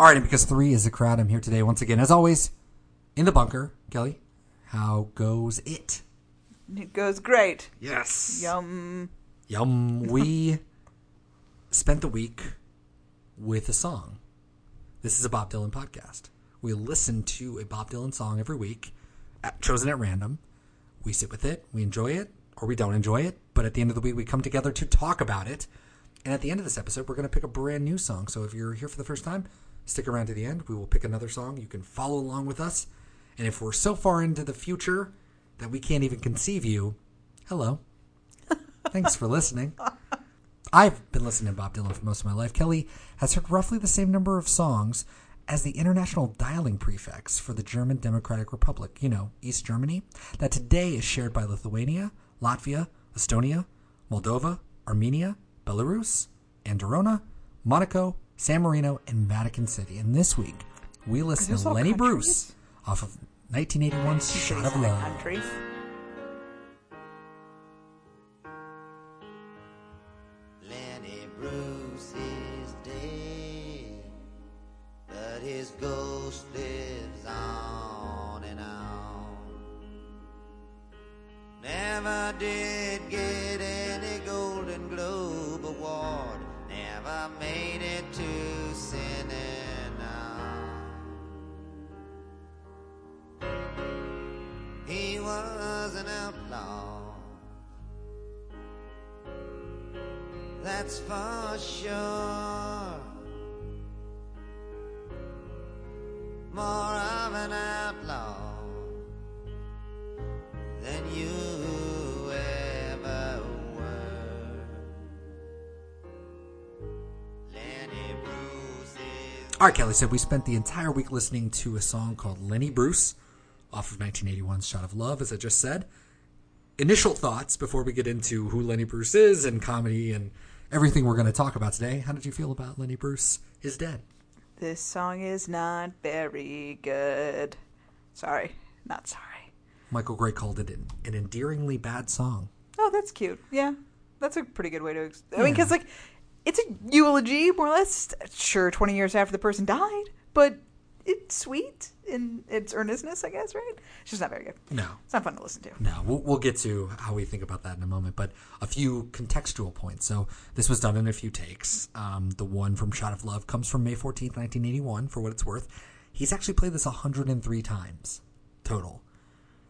All right, and because three is the crowd, I'm here today once again, as always, in the bunker. Kelly, how goes it? It goes great. Yes. Yum. Yum. We spent the week with a song. This is a Bob Dylan podcast. We listen to a Bob Dylan song every week, at, chosen at random. We sit with it, we enjoy it, or we don't enjoy it. But at the end of the week, we come together to talk about it. And at the end of this episode, we're going to pick a brand new song. So if you're here for the first time, stick around to the end. We will pick another song. You can follow along with us. And if we're so far into the future that we can't even conceive you, hello. Thanks for listening. I've been listening to Bob Dylan for most of my life. Kelly has heard roughly the same number of songs as the international dialing prefix for the German Democratic Republic, you know, East Germany, that today is shared by Lithuania, Latvia, Estonia, Moldova, Armenia, Belarus, Andorra, Monaco, San Marino, and Vatican City. And this week, we listen to Lenny countries? Bruce off of 1981's Shot of Love. Countries. Lenny Bruce is dead, but his ghost lives on and on. Never did get any Golden Globe award, never made it to Cine now. He was an outlaw. That's for sure. More All right, Kelly said we spent the entire week listening to a song called Lenny Bruce off of 1981's Shot of Love, as I just said. Initial thoughts before we get into who Lenny Bruce is and comedy and everything we're going to talk about today. How did you feel about Lenny Bruce is dead? This song is not very good. Sorry. Not sorry. Michael Gray called it an, an endearingly bad song. Oh, that's cute. Yeah. That's a pretty good way to. Ex- I mean, because, like, it's a eulogy, more or less. Sure, 20 years after the person died, but it's sweet in its earnestness, I guess, right? It's just not very good. No. It's not fun to listen to. No, we'll, we'll get to how we think about that in a moment, but a few contextual points. So this was done in a few takes. Um, the one from Shot of Love comes from May 14th, 1981, for what it's worth. He's actually played this 103 times total.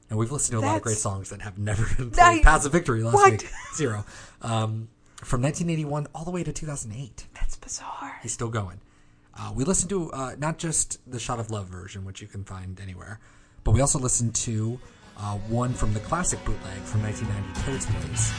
And we've listened to a lot of great songs that have never been I- played past the victory last What? week. Zero. Um, from 1981 all the way to 2008. That's bizarre. He's still going. Uh, we listened to uh, not just the Shot of Love version, which you can find anywhere, but we also listened to uh, one from the classic bootleg from 1990, Toads Place.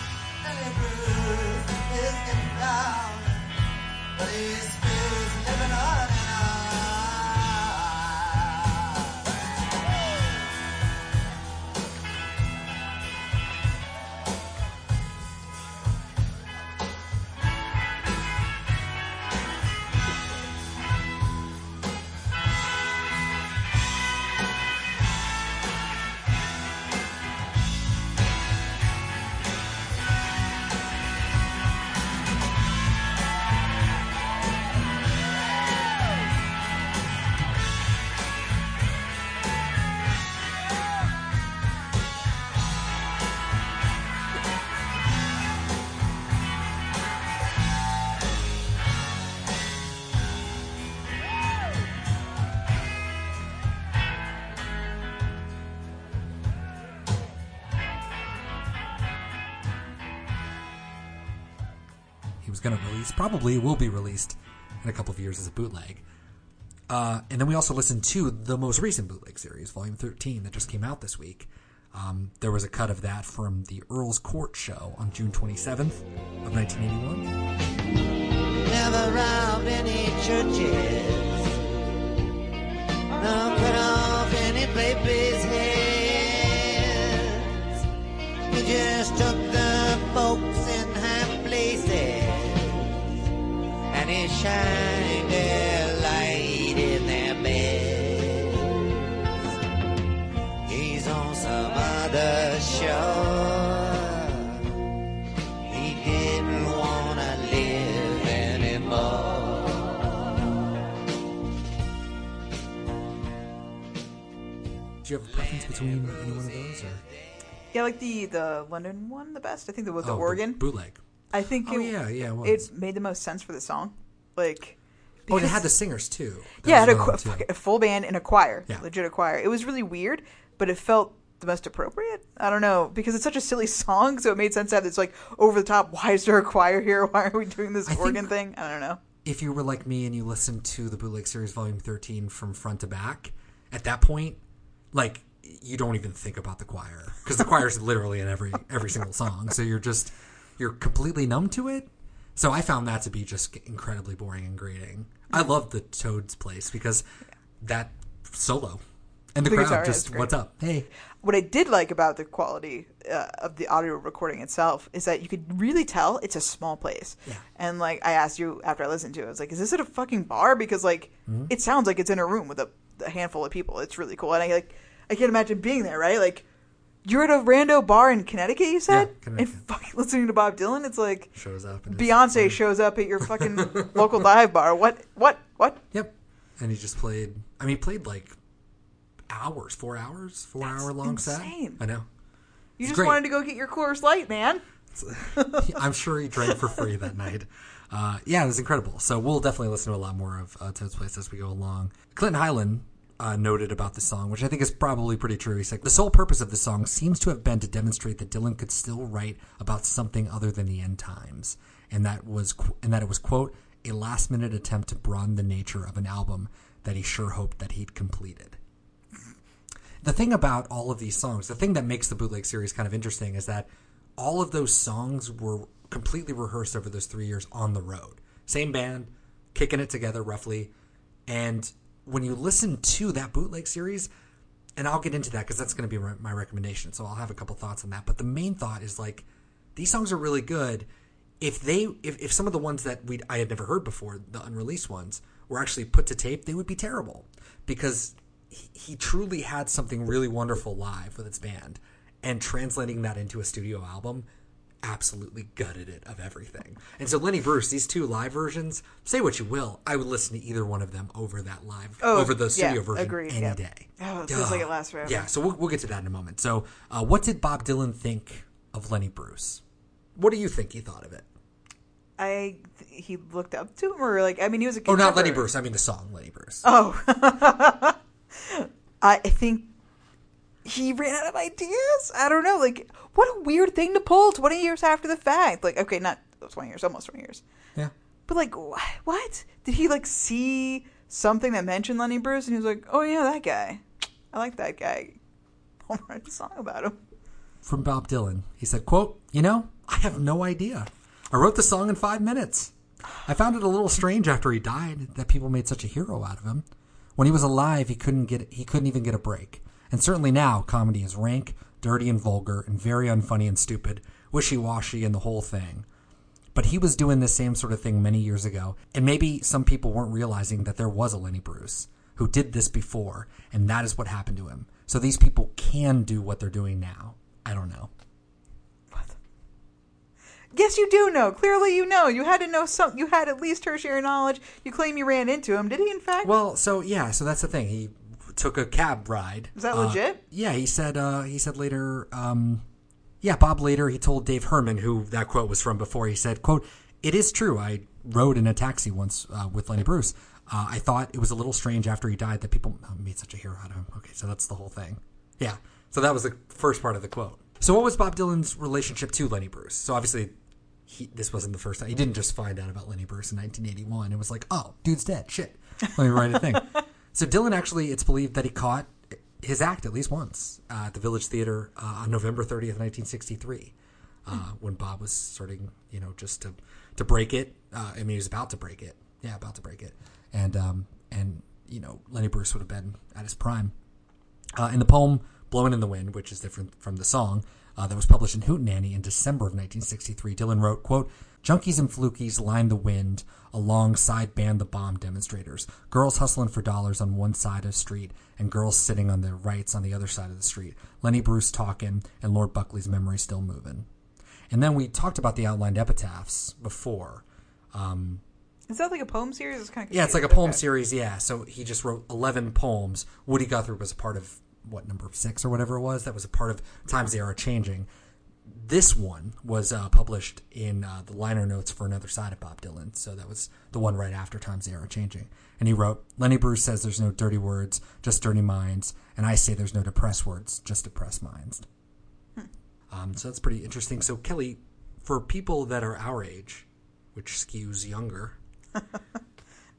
Going to release, probably will be released in a couple of years as a bootleg. Uh, and then we also listened to the most recent bootleg series, Volume 13, that just came out this week. Um, there was a cut of that from the Earl's Court show on June 27th of 1981. never robbed any churches. Cut off any baby's just took the folks in light in their beds. He's on some other Do you have a preference between any one of those? Or? Yeah, like the the London one, the best. I think the was the oh, Oregon bootleg. I think oh, it, yeah, yeah, it, it made the most sense for the song. Like oh, and it had the singers too. That yeah, it had a, qu- a full band and a choir, Yeah. legit a choir. It was really weird, but it felt the most appropriate. I don't know because it's such a silly song, so it made sense to have this like over the top. Why is there a choir here? Why are we doing this I organ thing? I don't know. if you were like me and you listened to the bootleg series volume 13 from front to back at that point like you don't even think about the choir because the choir is literally in every every single song so you're just you're completely numb to it so i found that to be just incredibly boring and grating i love the toad's place because that solo and the, The crowd just what's up hey What I did like about the quality uh, of the audio recording itself is that you could really tell it's a small place. Yeah. And like I asked you after I listened to it, I was like, "Is this at a fucking bar?" Because like Mm-hmm. it sounds like it's in a room with a, a handful of people. It's really cool, and I like I can't imagine being there. Right? Like you're at a rando bar in Connecticut. You said, Yeah, and fucking listening to Bob Dylan. It's like shows up Beyonce shows up at your fucking local dive bar. What? What? What? Yep. And he just played. I mean, he played like hours, four hours, four That's hour long insane. set. I know. You It's just great. wanted to go get your Coors Light, man. I'm sure he drank for free that night. Uh, yeah, it was incredible. So we'll definitely listen to a lot more of uh, Toad's Place as we go along. Clinton Heylin uh, noted about the song, which I think is probably pretty true. He said the sole purpose of the song seems to have been to demonstrate that Dylan could still write about something other than the end times, and that was and that it was quote a last minute attempt to broaden the nature of an album that he sure hoped that he'd completed the thing about all of these songs, the thing that makes the bootleg series kind of interesting is that all of those songs were completely rehearsed over those three years on the road. Same band, kicking it together roughly. And when you listen to that bootleg series, and I'll get into that because that's going to be my recommendation. So I'll have a couple thoughts on that. But the main thought is like, these songs are really good. If they, if, if some of the ones that we I had never heard before, the unreleased ones, were actually put to tape, they would be terrible because he, he truly had something really wonderful live with its band, and translating that into a studio album absolutely gutted it of everything. And so Lenny Bruce, these two live versions, say what you will, I would listen to either one of them over that live, Oh, over the studio yeah, version agreed, any yeah. day. Oh, it feels like it lasts forever. Yeah, so we'll, we'll get to that in a moment. So, uh, what did Bob Dylan think of Lenny Bruce? What do you think he thought of it? I he looked up to him, or like I mean, he was a Oh, not Lenny. Bruce. I mean the song Lenny Bruce. Oh, I think he ran out of ideas. I don't know. Like, what a weird thing to pull twenty years after the fact. Like, okay, not twenty years, almost twenty years, Yeah. but like, wh- what did he like see something that mentioned Lenny Bruce, and he was like, oh yeah, that guy. I like that guy. I'll write a song about him. From Bob Dylan. He said, quote, You know, I have no idea. I wrote the song in five minutes. I found it a little strange after he died that people made such a hero out of him. When he was alive, he couldn't get he couldn't even get a break. And certainly now, comedy is rank, dirty and vulgar, and very unfunny and stupid, wishy-washy and the whole thing. But he was doing the same sort of thing many years ago, and maybe some people weren't realizing that there was a Lenny Bruce who did this before, and that is what happened to him. So these people can do what they're doing now. I don't know. Yes, you do know. Clearly, you know. You had to know some. You had at least tertiary knowledge. You claim you ran into him. Did he, in fact? Well, so yeah, so that's the thing. He took a cab ride. Is that Uh, legit? Yeah, he said. Uh, he said later. Um, yeah, Bob later he told Dave Herman, who that quote was from before. He said, "quote It is true. I rode in a taxi once uh, with Lenny Bruce. Uh, I thought it was a little strange after he died that people oh, made such a hero out of him. Okay, so that's the whole thing. Yeah. So that was the first part of the quote. So what was Bob Dylan's relationship to Lenny Bruce? So obviously he, this wasn't the first time. He didn't just find out about Lenny Bruce in 1981. It was like, oh, dude's dead. Shit. Let me write a thing. so Dylan actually, it's believed that he caught his act at least once uh, at the Village Theater uh, on November 30th, 1963, uh, when Bob was starting, you know, just to to break it. Uh, I mean, he was about to break it. Yeah, about to break it. And um, and you know, Lenny Bruce would have been at his prime. Uh, in the poem "Blowing in the Wind," which is different from the song uh, that was published in Hootenanny in December of 1963, Dylan wrote, "quote Junkies and flukies line the wind alongside ban the bomb demonstrators. Girls hustling for dollars on one side of the street, and girls sitting on their rights on the other side of the street. Lenny Bruce talking, and Lord Buckley's memory still moving." And then we talked about the outlined epitaphs before. Um, Is that like a poem series? It's kind of Yeah, it's like a poem series. Yeah, so he just wrote eleven poems. Woody Guthrie was a part of what number six or whatever it was. That was a part of Times They Are Changing. This one was uh, published in uh, the liner notes for another side of Bob Dylan, so that was the one right after Times Are Changing. And he wrote, Lenny Bruce says there's no dirty words, just dirty minds, and I say there's no depressed words, just depressed minds. Um, so that's pretty interesting. So Kelly, for people that are our age, which skews younger,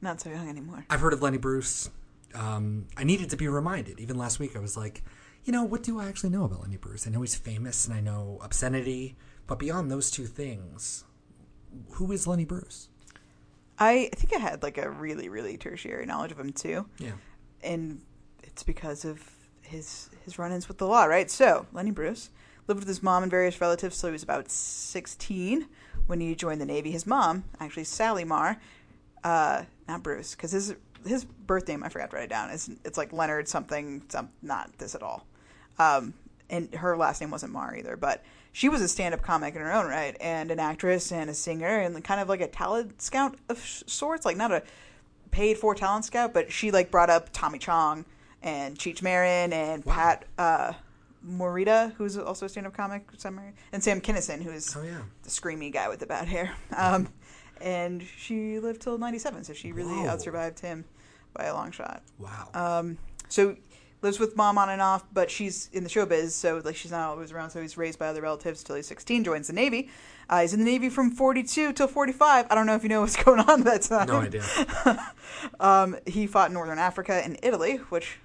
Not so young anymore. I've heard of Lenny Bruce. Um, I needed to be reminded. Even last week, I was like, you know, what do I actually know about Lenny Bruce? I know he's famous and I know obscenity, but beyond those two things, who is Lenny Bruce? I think I had like a really, really tertiary knowledge of him too. Yeah. and it's because of his his run-ins with the law, right? So Lenny Bruce lived with his mom and various relatives till he was about sixteen when he joined the Navy. His mom, actually Sally Marr, uh, not Bruce, because his his birth name I forgot to write it down. Is it's like Leonard something, some not this at all. Um, and her last name wasn't Marr either, but she was a stand-up comic in her own right, and an actress and a singer, and kind of like a talent scout of sorts, like not a paid for talent scout, but she like brought up Tommy Chong and Cheech Marin and Pat uh, Morita, who's also a stand-up comic, and Sam Kinison, who's Oh, yeah. the screamy guy with the bad hair. Um, and she lived till '97, so she really Whoa. outsurvived him by a long shot. Wow. Um, so lives with mom on and off, but she's in the showbiz, so like she's not always around. So he's raised by other relatives till he's 16. Joins the Navy. Uh, he's in the Navy from 42 till 45. I don't know if you know what's going on at that time. no idea. Um, he fought in Northern Africa and Italy, which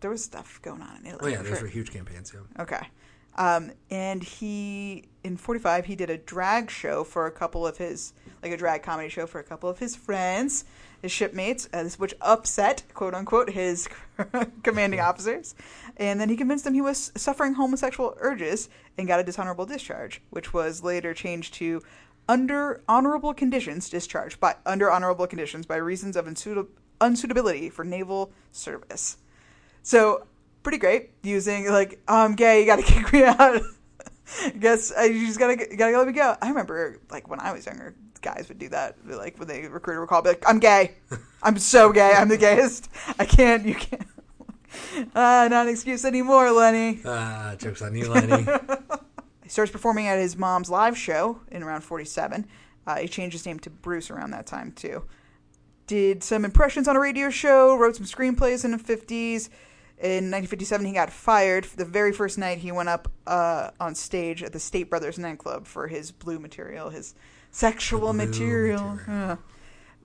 there was stuff going on in Italy. Oh, yeah, those sure. were huge campaigns, yeah. Okay. Um, and he, in 45, he did a drag show for a couple of his, like a drag comedy show for a couple of his friends, his shipmates, uh, which upset, quote unquote, his commanding officers. And then he convinced them he was suffering homosexual urges and got a dishonorable discharge, which was later changed to under honorable conditions discharge by under honorable conditions by reasons of unsuitab- unsuitability for naval service. So pretty great using like I'm gay, you gotta kick me out. Guess I you just gotta gotta let me go. I remember like when I was younger, guys would do that. Like when they recruiter would call, be like, "I'm gay, I'm so gay, I'm the gayest. I can't, you can't." Uh, not an excuse anymore, Lenny. Ah, joke's on you, Lenny. He starts performing at his mom's live show in around 47. Uh, he changed his name to Bruce around that time, too. Did some impressions on a radio show, wrote some screenplays in the 50s. In 1957, he got fired. The very first night, he went up uh, on stage at the Slate Brothers nightclub for his blue material, his sexual material. material. Uh,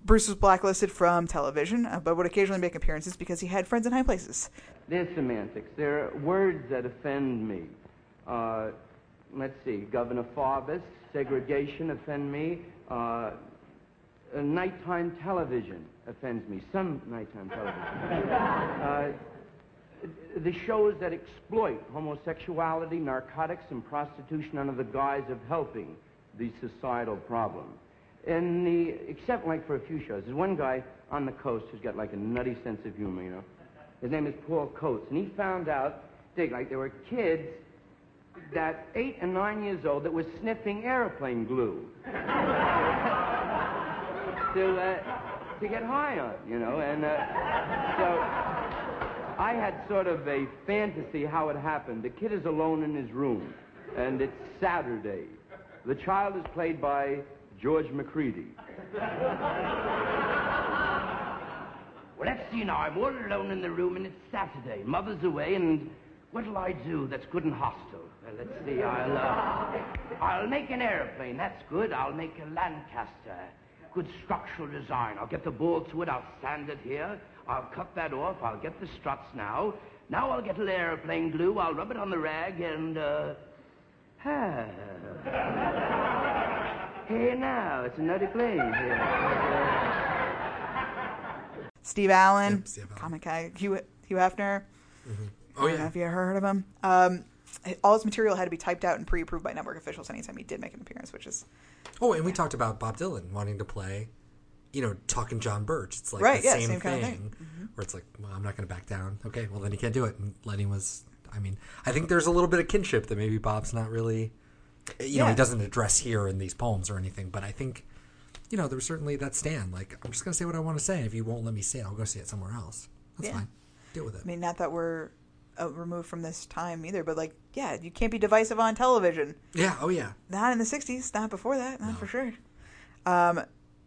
Bruce was blacklisted from television, uh, but would occasionally make appearances because he had friends in high places. They're semantics. They're words that offend me. Uh, let's see, Governor Faubus, segregation offend me. Uh, uh, nighttime television offends me. Some nighttime television. uh, the shows that exploit homosexuality, narcotics, and prostitution under the guise of helping the societal problem. And the, except like for a few shows, there's one guy on the coast who's got like a nutty sense of humor, you know. His name is Paul Coates, and he found out, dig, like there were kids that eight and nine years old that were sniffing airplane glue to uh, to get high on, you know, and uh, so I had sort of a fantasy how it happened. The kid is alone in his room, and it's Saturday. The child is played by George Macready. Well, let's see now. I'm all alone in the room, and it's Saturday. Mother's away, and what'll I do that's good and hostile? Well, let's see. I'll, uh, I'll make an airplane. That's good. I'll make a Lancaster. Good structural design. I'll get the ball to it. I'll sand it here. I'll cut that off. I'll get the struts now. Now I'll get a little airplane glue. I'll rub it on the rag, and, uh, ah. Hey, now, it's a nutty plane here. Steve Allen, Yep, Steve Allen. comic guy, Hugh, Hugh Hefner. Oh, I don't know yeah. if you ever heard of him. Um, all his material had to be typed out and pre-approved by network officials anytime he did make an appearance, which is Oh, and we talked about Bob Dylan wanting to play, you know, talking John Birch. It's like Right, the yeah, same, same thing, kind of thing. Mm-hmm. where it's like, well, I'm not going to back down. Okay, well, then you can't do it. And Lenny was, I mean, I think there's a little bit of kinship that maybe Bob's not really, you know, he doesn't address here in these poems or anything, but I think, you know, there was certainly that stand. Like, I'm just going to say what I want to say. If you won't let me say it, I'll go say it somewhere else. That's Yeah. fine. Deal with it. I mean, not that we're uh, removed from this time either. But like, yeah, you can't be divisive on television. Yeah. Oh yeah. Not in the '60s. Not before that. Not for sure. Um,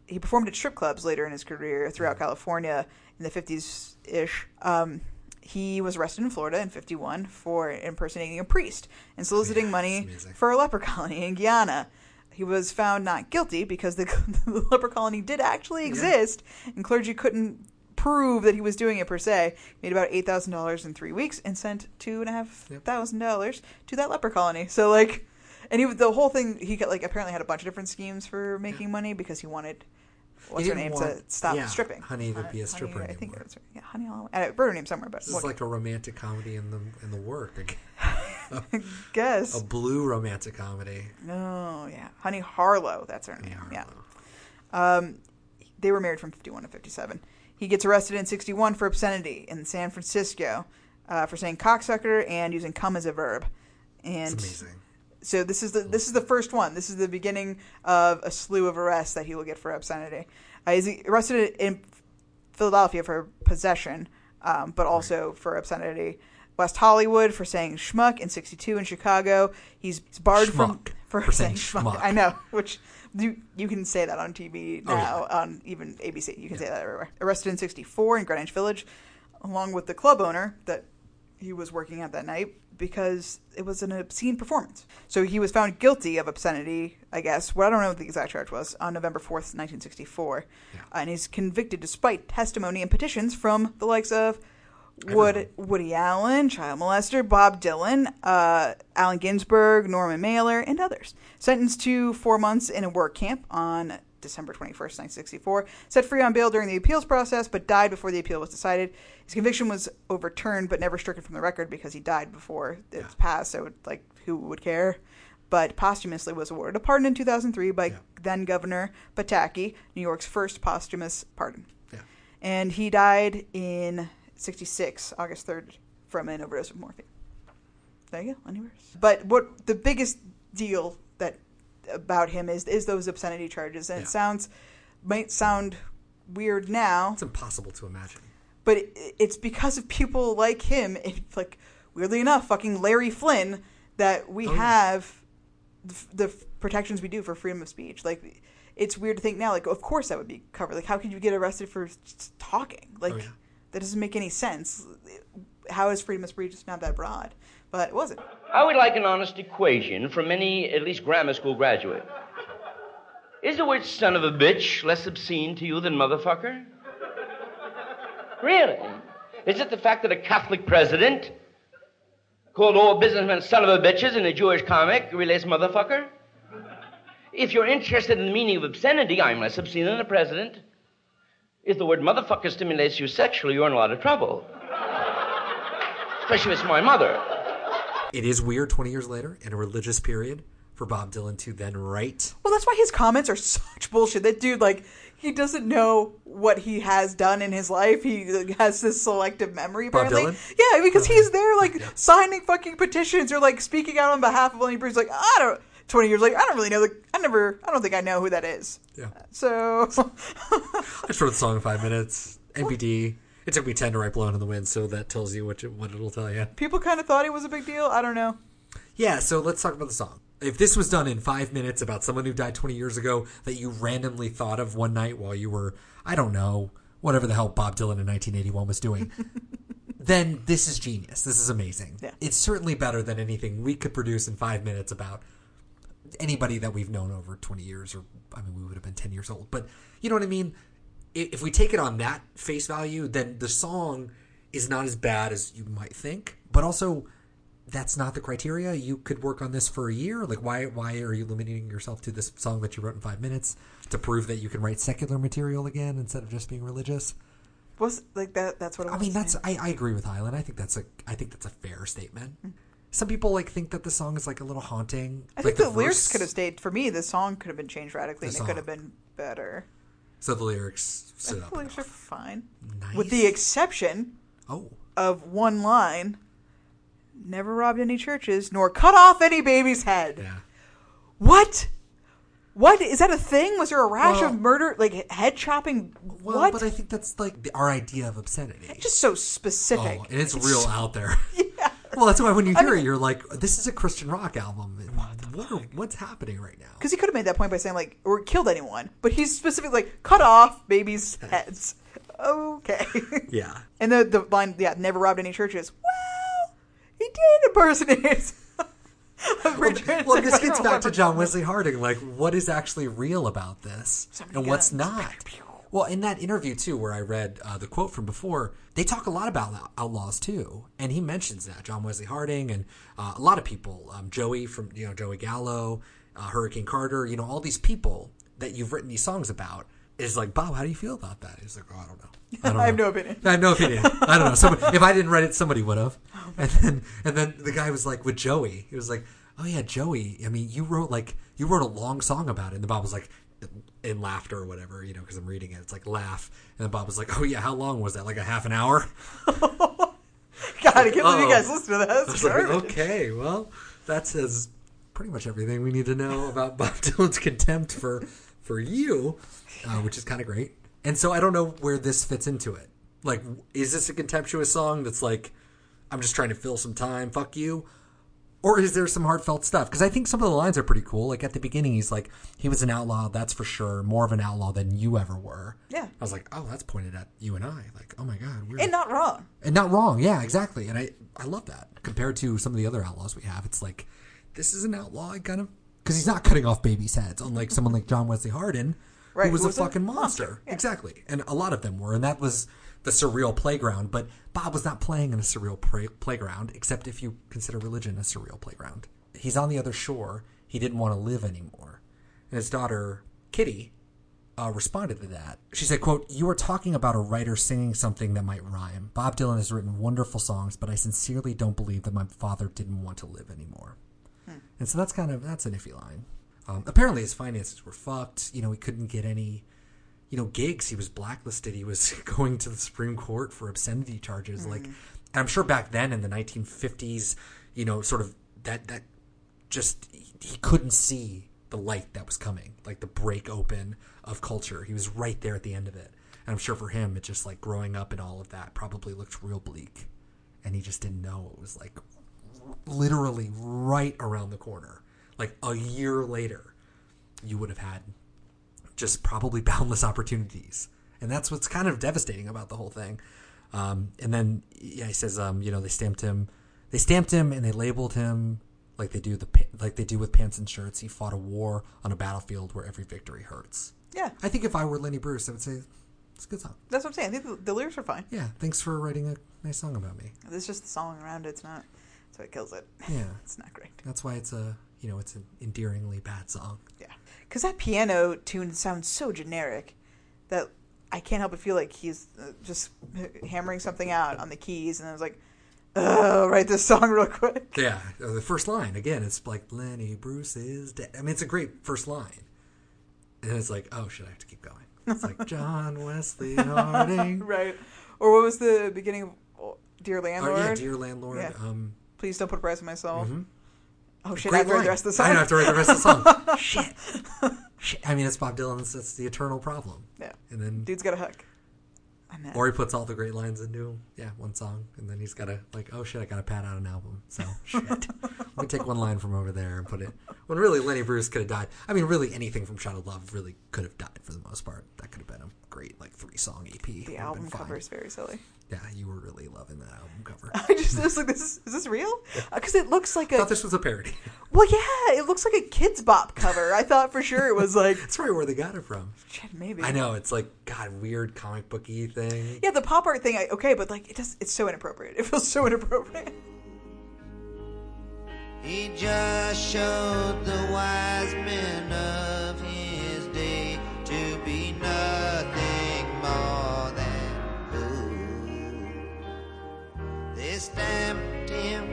he performed at strip clubs later in his career throughout California in the 50s ish. Um, he was arrested in Florida in 51 for impersonating a priest and soliciting Yeah, money for a leper colony in Guyana. He was found not guilty because the, the leper colony did actually exist, and clergy couldn't prove that he was doing it per se. He made about eight thousand dollars in three weeks and sent two and a half Yep. thousand dollars to that leper colony. So like, and he the whole thing he got like apparently had a bunch of different schemes for making money because he wanted what's He her name want- to stop yeah, stripping. Honey to be a Honey, stripper I think anymore. that's right. Yeah, honey. I'll, I wrote her name somewhere, but This is like a romantic comedy in the in the work. Again. guess. A blue romantic comedy. Oh yeah, Honey Harlow. That's her name. Yeah. Um, they were married from 51 to 57. He gets arrested in 61 for obscenity in San Francisco uh, for saying cocksucker and using cum as a verb. It's And amazing. So this is the this is the first one. This is the beginning of a slew of arrests that he will get for obscenity. Uh, he's arrested in Philadelphia for possession, um, but also for obscenity. West Hollywood for saying schmuck in '62 in Chicago. He's, barred from for, for saying schmuck. schmuck. I know, which you you can say that on TV Oh, now on even ABC. You can say that everywhere. Arrested in '64 in Greenwich Village, along with the club owner that he was working at that night because it was an obscene performance. So he was found guilty of obscenity, I guess. Well, I don't know what the exact charge was on November 4th, 1964. Yeah. and he's convicted despite testimony and petitions from the likes of Wood, Woody Allen, child molester, Bob Dylan, uh, Allen Ginsberg, Norman Mailer, and others. Sentenced to four months in a work camp on December 21st, 1964. Set free on bail during the appeals process, but died before the appeal was decided. His conviction was overturned, but never stricken from the record because he died before it Yeah. passed, so, like, who would care? But posthumously was awarded a pardon in 2003 by Yeah. then Governor Pataki, New York's first posthumous pardon Yeah. and he died in 66 august 3rd from an overdose of morphine there you go anyways but what the biggest deal that about him is is those obscenity charges and Yeah. it sounds might sound weird now It's impossible to imagine. but it, it's because of people like him and like weirdly enough fucking larry flynt that we Oh, yeah. have the, the protections we do for freedom of speech like it's weird to think now like of course that would be covered like how could you get arrested for talking oh, like Oh, yeah. that doesn't make any sense how is freedom of speech not that broad but it wasn't I would like an honest equation from any, at least grammar school graduate. Is the word son of a bitch less obscene to you than motherfucker? Really? Is it the fact that a Catholic president called all businessmen son of a bitches in a Jewish comic relates motherfucker? If you're interested in the meaning of obscenity, I'm less obscene than the president. If the word motherfucker stimulates you sexually, you're in a lot of trouble. Especially if it's my mother. It is weird 20 years later in a religious period for Bob Dylan to then write. well that's why his comments are such bullshit that dude like he doesn't know what he has done in his life. He has this selective memory, apparently. Yeah, because he's there, like signing fucking petitions or like speaking out on behalf of Lenny Bruce. Like I don't. Twenty years later, I don't really know. The, I never. I don't think I know who that is. Yeah. So I just wrote the song in five minutes. NPD. It took me 10 to write Blowing in the Wind, so that tells you what, you, what it'll tell you. people kind of thought it was a big deal. I don't know. Yeah, so let's talk about the song. If this was done in five minutes about someone who died 20 years ago that you randomly thought of one night while you were, I don't know, whatever the hell Bob Dylan in 1981 was doing, then this is genius. This is amazing. Yeah. It's certainly better than anything we could produce in five minutes about anybody that we've known over 20 years, or I mean, we would have been 10 years old. But you know what I mean? I- If we take it on that face value, then the song is not as bad as you might think. But also, that's not the criteria. You could work on this for a year. Like, why? Why are you limiting yourself to this song that you wrote in five minutes to prove that you can write secular material again instead of just being religious? Was like that? That's what I was. mean, that's. I, I agree with Heylin. I think that's a I think that's a fair statement. Mm. Some people like think that the song is like a little haunting. I like think the, lyrics verse- could have stayed. For me, the song could have been changed radically, The and it could have been better. So the lyrics I up. the lyrics are fine, Nice. with the exception oh, of one line: "Never robbed any churches, nor cut off any baby's head." yeah. What? What is that a thing? Was there a rash Well- of murder, like head chopping? Well, what? but I think that's like the, our idea of obscenity. just so specific. oh, and it's real out there. Yeah, Well, that's why when you I hear mean- it, you're like, "This is a Christian rock album." What are, what's happening right now? Because he could have made that point by saying like, or killed anyone, but he's specifically like, cut off babies' heads. Okay. Yeah, and the the line, yeah, never robbed any churches. Well, he did impersonate. and well, this gets back to John Wesley Harding. Like, what is actually real about this, many and what's not? Well, in that interview too, where I read uh, the quote from before, they talk a lot about outlaws too, and he mentions that John Wesley Harding and uh, a lot of people, um, Joey from you know Joey Gallo, uh, Hurricane Carter, you know all these people that you've written these songs about. Is like Bob, how do you feel about that? He's like, oh, I don't know. I, don't I have know. no opinion. I have no opinion. I don't know. Somebody, if I didn't write it, somebody would have. Oh, And then, and then the guy was like, with Joey, he was like, "Oh yeah, Joey. I mean, you wrote like you wrote a long song about it." And the Bob was like, in laughter or whatever, you know, because I'm reading it. It's like laugh. And then Bob was like, "Oh yeah, how long was that? Like a half an hour?" God, I can't believe you guys listen to that. I That's was like, "Okay, well, that says pretty much everything we need to know about Bob Dylan's contempt for for you, uh, which is kind of great." And so I don't know where this fits into it. Like, is this a contemptuous song that's like, I'm just trying to fill some time, fuck you? Or is there some heartfelt stuff? Because I think some of the lines are pretty cool. Like at the beginning, he's like, he was an outlaw, that's for sure. More of an outlaw than you ever were. Yeah. I was like, oh, that's pointed at you and I. Like, oh my God. We're... And not wrong. And not wrong. Yeah, exactly. And I, I love that. Compared to some of the other outlaws we have, it's like, this is an outlaw, I kind of. Because he's not cutting off babies' heads, unlike someone like John Wesley Hardin, Right, who was who a was a fucking monster. monster, yeah. Exactly. And a lot of them were. And that was the surreal playground. But Bob was not playing in a surreal playground, except if you consider religion a surreal playground. He's on the other shore. He didn't want to live anymore. And his daughter, Kitty, uh, responded to that. She said, quote, You are talking about a writer singing something that might rhyme. Bob Dylan has written wonderful songs, but I sincerely don't believe that my father didn't want to live anymore. And so that's kind of, that's an iffy line. Um, apparently his finances were fucked. You know, he couldn't get any, you know, gigs. He was blacklisted. He was going to the Supreme Court for obscenity charges. Like, mm. and I'm sure back then in the 1950s, you know, sort of that, that just he, he couldn't see the light that was coming, like the break open of culture. He was right there at the end of it. And I'm sure for him, it just like growing up and all of that probably looked real bleak. And he just didn't know it was like literally right around the corner. Like a year later, you would have had just probably boundless opportunities. And that's what's kind of devastating about the whole thing. Um, and then yeah, he says, um, you know, they stamped him, they stamped him, and they labeled him like they do the like they do with pants and shirts. He fought a war on a battlefield where every victory hurts. Yeah, I think if I were Lenny Bruce, I would say it's a good song. that's what I'm saying. I think the, the lyrics are fine. Yeah, thanks for writing a nice song about me. It's just the song around it. It's not. That's what kills it. Yeah, It's not great. that's why it's a you know it's an endearingly bad song. Yeah, because that piano tune sounds so generic that I can't help but feel like he's uh, just hammering something out on the keys, and I was like, "Oh, write this song real quick." Yeah, uh, the first line again. It's like Lenny Bruce is dead. I mean, it's a great first line, and it's like, oh, should I have to keep going? It's like John Wesley Harding. Right. Or what was the beginning of oh, "Dear Oh, Landlord"? yeah, dear landlord. Yeah. Um, Please don't put a price on my soul. Oh shit! I great have to write the rest of the song. I don't have to write the rest of the song. Shit. Shit. I mean, it's Bob Dylan's. That's the eternal problem. Yeah. And then, Dude's got a hook. I'm or he puts all the great lines into yeah one song, and then he's got to like, oh shit, I got to pad out an album. So shit. Let me take one line from over there and put it. When really Lenny Bruce could have died. I mean, really anything from Shot of Love really could have died for the most part. That could have been a great like three song EP. The album cover is very silly. Yeah, you were really loving that album cover. I just was like, "This is is this real?" Because uh, it looks like I a thought this was a parody. well, yeah, it looks like a Kidz Bop cover. I thought for sure it was like That's probably where they got it from. shit, maybe. I know it's like God, weird comic booky thing. Yeah, the pop art thing, I, okay, but like it does, it's so inappropriate. It feels so inappropriate. He just showed the wise men of his day to be nothing more than fools. They stamped him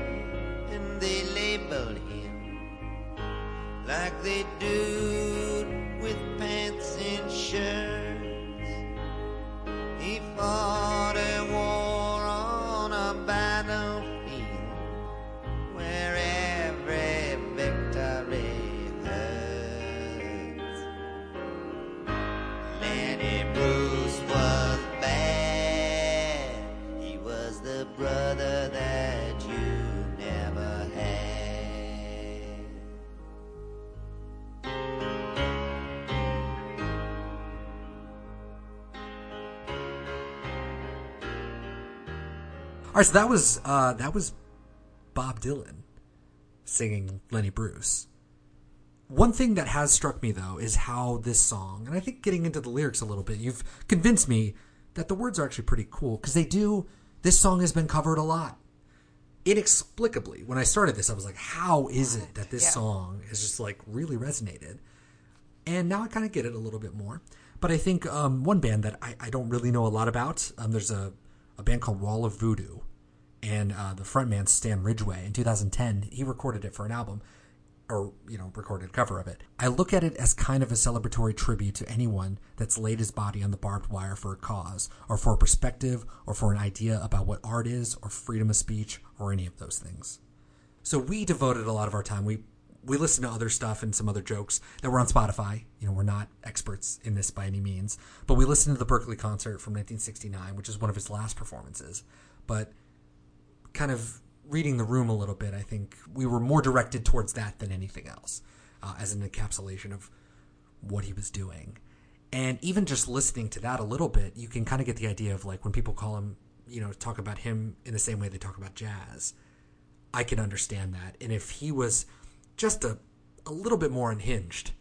All right, so that was uh, that was Bob Dylan singing Lenny Bruce. One thing that has struck me though is how this song, and I think getting into the lyrics a little bit, you've convinced me that the words are actually pretty cool because they do. This song has been covered a lot. Inexplicably, when I started this, I was like, "How is it that this Yeah. song has just like really resonated?" And now I kind of get it a little bit more. But I think um, one band that I, I don't really know a lot about, um, there's a, a band called Wall of Voodoo, and uh, the frontman Stan Ridgway in 2010 he recorded it for an album, or you know recorded cover of it. I look at it as kind of a celebratory tribute to anyone that's laid his body on the barbed wire for a cause, or for a perspective, or for an idea about what art is, or freedom of speech, or any of those things. So we devoted a lot of our time. We we listened to other stuff and some other jokes that were on Spotify. You know, we're not experts in this by any means, but we listened to the Berkeley concert from 1969, which is one of his last performances. But kind of reading the room a little bit, I think we were more directed towards that than anything else, uh, as an encapsulation of what he was doing. And even just listening to that a little bit, you can kind of get the idea of like when people call him, you know, talk about him in the same way they talk about jazz. I can understand that. And if he was just a, a little bit more unhinged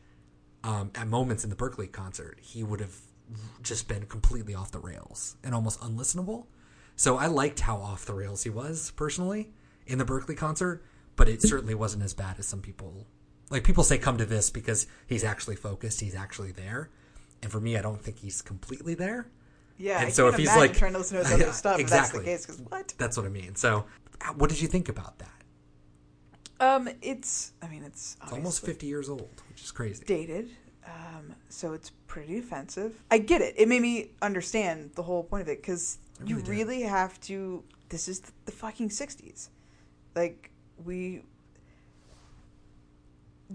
um, at moments in the Berkeley concert, he would have just been completely off the rails and almost unlistenable. So I liked how off the rails he was personally in the Berkeley concert, but it certainly wasn't as bad as some people. Like people say, come to this because he's actually focused, he's actually there. And for me, I don't think he's completely there. Yeah, And I so if he's like- trying to listen to his other Yeah, stuff, exactly. that's the case. Because what? That's what I mean. So, uh, what did you think about that? Um, it's. I mean, it's It's almost 50 years old, which is crazy. dated. Um, so it's pretty offensive. I get it. It made me understand the whole point of it because I you really did. really have to. This is the, the fucking '60s. Like we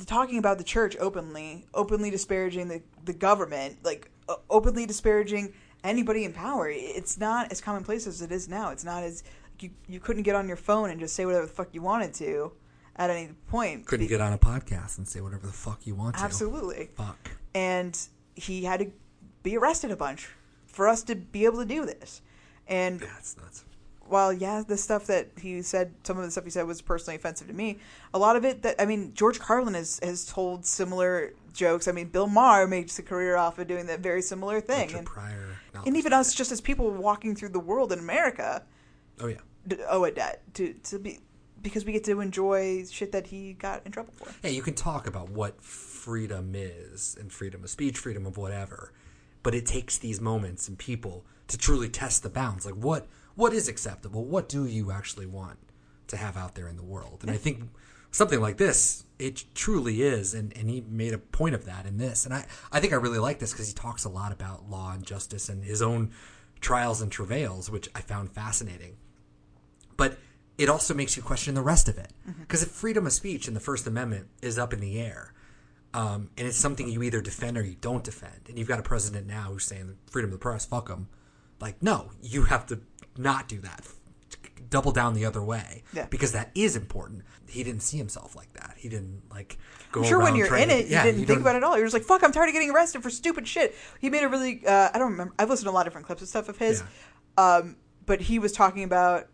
talking about the church openly, openly disparaging the the government, like uh, openly disparaging anybody in power. It's not as commonplace as it is now. It's not as you you couldn't get on your phone and just say whatever the fuck you wanted to at any point. Couldn't get on a podcast and say whatever the fuck you want to. absolutely Fuck. and he had to be arrested a bunch for us to be able to do this. And it's nuts. while yeah, the stuff that he said, some of the stuff he said was personally offensive to me. A lot of it that I mean, George Carlin has has told similar jokes. I mean, Bill Maher makes a career off of doing that very similar thing, and, Pryor. No, and even us, just as people walking through the world in America, Oh, yeah. d- owe a debt to to be because we get to enjoy shit that he got in trouble for. Yeah, you can talk about what freedom is and freedom of speech, freedom of whatever, but it takes these moments and people to truly test the bounds. Like what what is acceptable? What do you actually want to have out there in the world? And I think something like this, it truly is, and, and he made a point of that in this. And I, I think I really like this because he talks a lot about law and justice and his own trials and travails, which I found fascinating but it also makes you question the rest of it because if freedom of speech in the First Amendment is up in the air, um, and it's something you either defend or you don't defend, and you've got a president now who's saying freedom of the press, fuck them. Like, no, you have to not do that. Double down the other way Yeah. because that is important. He didn't see himself like that. He didn't like go. I'm sure when you're in to- it, you yeah, didn't think about it at all. You're just like, "Fuck, I'm tired of getting arrested for stupid shit." He made a really, uh, I don't remember. I've listened to a lot of different clips of stuff of his, um, but he was talking about,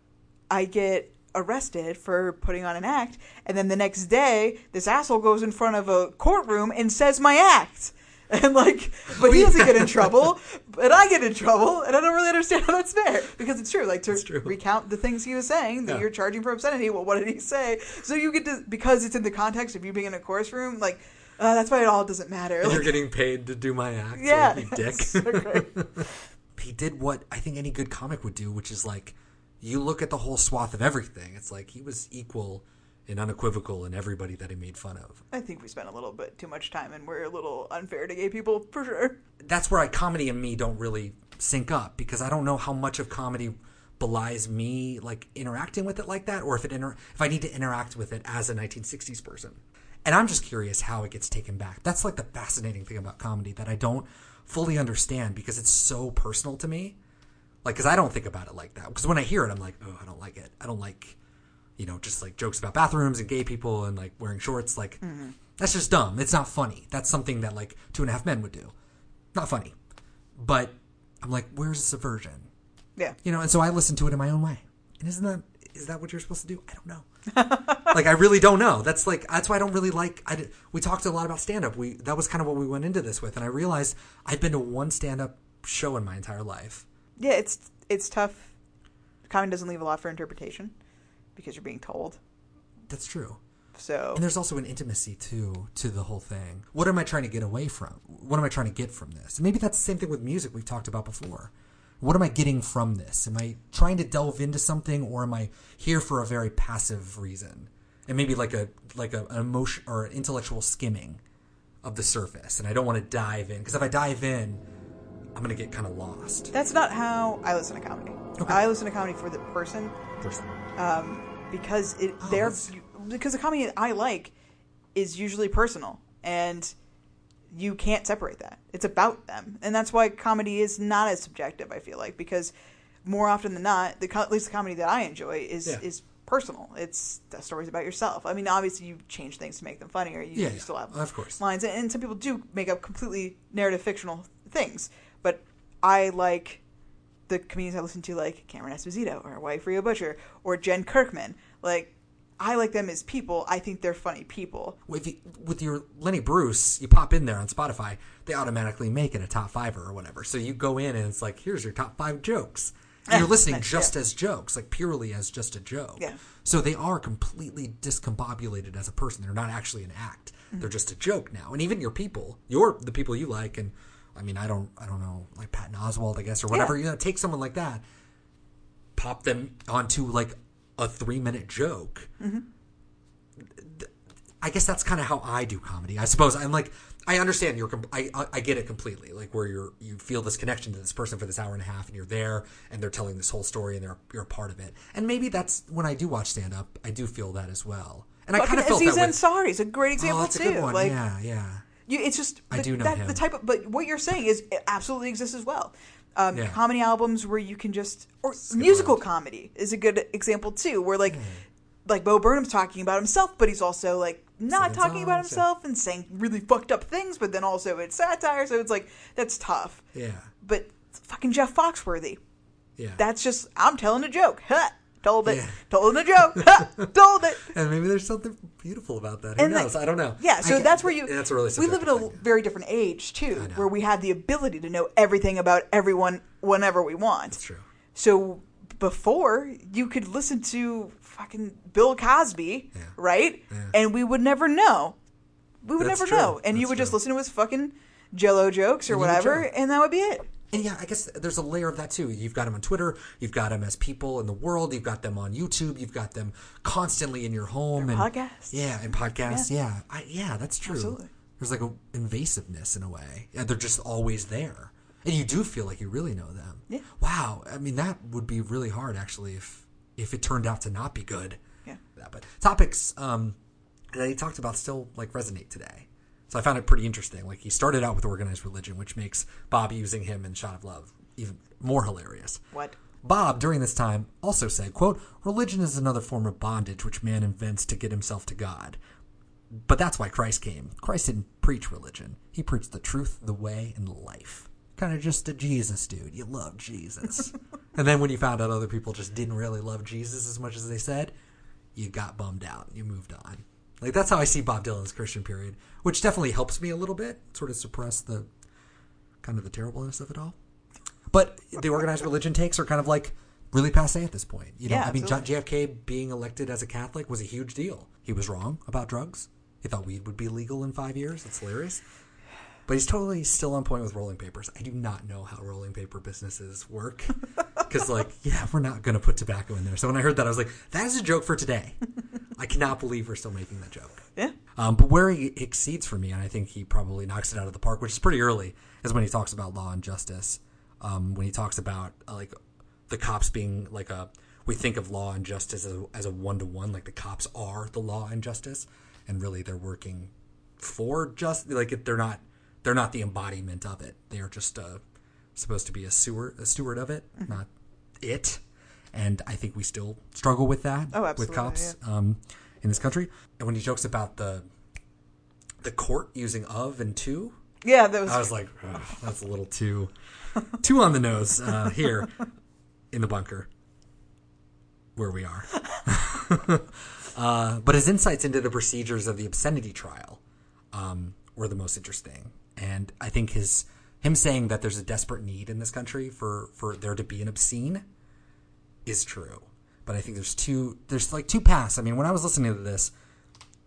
I get arrested for putting on an act, and then the next day, this asshole goes in front of a courtroom and says my act. And like, but he doesn't get in trouble, but I get in trouble, and I don't really understand how that's fair because it's true. Like to true. recount the things he was saying that Yeah. you're charging for obscenity. Well, what did he say? So you get to because it's in the context of you being in a chorus room. Like uh, that's why it all doesn't matter. Like, you're getting paid to do my act. yeah, you dick. so he did what I think any good comic would do, which is like you look at the whole swath of everything. It's like he was equal and unequivocal in everybody that he made fun of. I think we spent a little bit too much time, and we're a little unfair to gay people for sure. That's where I comedy and me don't really sync up because I don't know how much of comedy belies me like interacting with it like that, or if it inter- if I need to interact with it as a 1960s person. And I'm just curious how it gets taken back. That's like the fascinating thing about comedy that I don't fully understand because it's so personal to me. Like, because I don't think about it like that. Because when I hear it, I'm like, oh, I don't like it. I don't like, you know, just like jokes about bathrooms and gay people and like wearing shorts. Like, mm-hmm. that's just dumb. It's not funny. That's something that like Two and a Half Men would do. Not funny. But I'm like, where's the subversion? Yeah, You know, and so I listen to it in my own way. And isn't that is that what you're supposed to do? I don't know. like I really don't know. That's like that's why I don't really like. I we talked a lot about stand up. We that was kind of what we went into this with, and I realized I've been to one stand up show in my entire life. Yeah, it's it's tough. Comedy doesn't leave a lot for interpretation because you're being told. That's true. So And there's also an intimacy too to the whole thing. What am I trying to get away from? What am I trying to get from this? Maybe that's the same thing with music we've talked about before. What am I getting from this? Am I trying to delve into something or am I here for a very passive reason? And maybe like a like a, an emotion or an intellectual skimming of the surface and I don't want to dive in because if I dive in I'm going to get kind of lost. that's not how I listen to comedy. Okay. I listen to comedy for the person Person. Um, because it Oh, they're that's- because the comedy I like is usually personal and you can't separate that. It's about them, and that's why comedy is not as subjective. I feel like because more often than not, the at least the comedy that I enjoy is Yeah. is personal. It's the stories about yourself. I mean, obviously you change things to make them funnier. You, Yeah, you yeah. still have Of course. lines, and, and some people do make up completely narrative fictional things. But I like the comedians I listen to, like Cameron Esposito or Wife Rhea Butcher or Jen Kirkman. Like, I like them as people. I think they're funny people. with you, with your Lenny Bruce, you pop in there on Spotify, they automatically make it a top fiver or whatever. So you go in and it's like, here's your top five jokes. And you're listening nice, just yeah. as jokes, like purely as just a joke. Yeah. So they are completely discombobulated as a person. They're not actually an act. Mm-hmm. They're just a joke now. And even your people, your the people you like, and I mean, I don't, I don't know, like Patton Oswalt, I guess, or whatever. Yeah. You know, take someone like that, pop them onto like a three minute joke. Mm-hmm. I guess that's kind of how I do comedy. I suppose I'm like I understand you're com- I I- I get it completely. Like where you're you feel this connection to this person for this hour and a half, and you're there, and they're telling this whole story, and they're you're a part of it. And maybe that's when I do watch stand up, I do feel that as well. And I Fucking kind of felt Aziz that Ansari is a great oh, example oh, too. a good one. Like, yeah, yeah. You, it's just I the, do know that, him. the type of. But what you're saying is it absolutely exists as well. Um, Yeah. Comedy albums where you can just or Skip musical around. comedy is a good example too. Where like Hmm. like Bo Burnham's talking about himself, but he's also like not talking about himself and saying really fucked up things. But then also it's satire, so it's like that's tough. Yeah, But fucking Jeff Foxworthy, yeah. that's just I'm telling a joke. Huh, told it. Yeah. Told the joke. Told it. and maybe there's something beautiful about that. Who And, like, knows? I don't know. Yeah, so that's where you. That's really. we live in a thing. very different age too, where we have the ability to know everything about everyone whenever we want. That's true. So before you could listen to fucking Bill Cosby, Yeah. right? Yeah. And we would never know. We would That's never true. know, and you That's would just listen to his fucking Jello jokes or And whatever, and that would be it. And yeah, I guess there's a layer of that too. You've got them on Twitter. You've got them as people in the world. You've got them on YouTube. You've got them constantly in your home and podcasts. Yeah, and podcasts. Yeah, I, yeah, that's true. Absolutely. There's like an invasiveness in a way. Yeah, they're just always there, and you do feel like you really know them. Yeah. Wow. I mean, that would be really hard actually if if it turned out to not be good. Yeah. That, but topics um, that he talked about still like resonate today. So I found it pretty interesting. Like he started out with organized religion, which makes Bob using him in Shot of Love even more hilarious. What? Bob, during this time, also said, quote, Religion is another form of bondage which man invents to get himself to God. But that's why Christ came. Christ didn't preach religion. He preached the truth, the way, and life. Kind of just a Jesus dude. You love Jesus. and then when you found out other people just didn't really love Jesus as much as they said, you got bummed out. You moved on. Like that's how I see Bob Dylan's Christian period, which definitely helps me a little bit, sort of suppress the kind of the terribleness of it all. But the organized religion takes are kind of like really passe at this point. You know, Yeah, I mean, absolutely. JFK being elected as a Catholic was a huge deal. He was wrong about drugs. He thought weed would be legal in five years. It's hilarious. But he's totally still on point with rolling papers. I do not know how rolling paper businesses work. Because, like, yeah, we're not going to put tobacco in there. So when I heard that, I was like, that is a joke for today. I cannot believe we're still making that joke. Yeah. Um, but where he exceeds for me, and I think he probably knocks it out of the park, which is pretty early, is when he talks about law and justice. Um, when he talks about uh, like the cops being like a, we think of law and justice as a, as a one to one, like the cops are the law and justice, and really they're working for just like they're not they're not the embodiment of it. They are just uh, supposed to be a steward a steward of it, not it. And I think we still struggle with that Oh, with cops um, in this country. And when he jokes about the the court using of and to, Yeah, that was. I was like, "Ugh, that's a little too too on the nose uh, here in the bunker. where we are. uh, but his insights into the procedures of the obscenity trial um, were the most interesting, and I think his him saying that there's a desperate need in this country for for there to be an obscene is true. But I think there's two there's like two paths. I mean, when I was listening to this,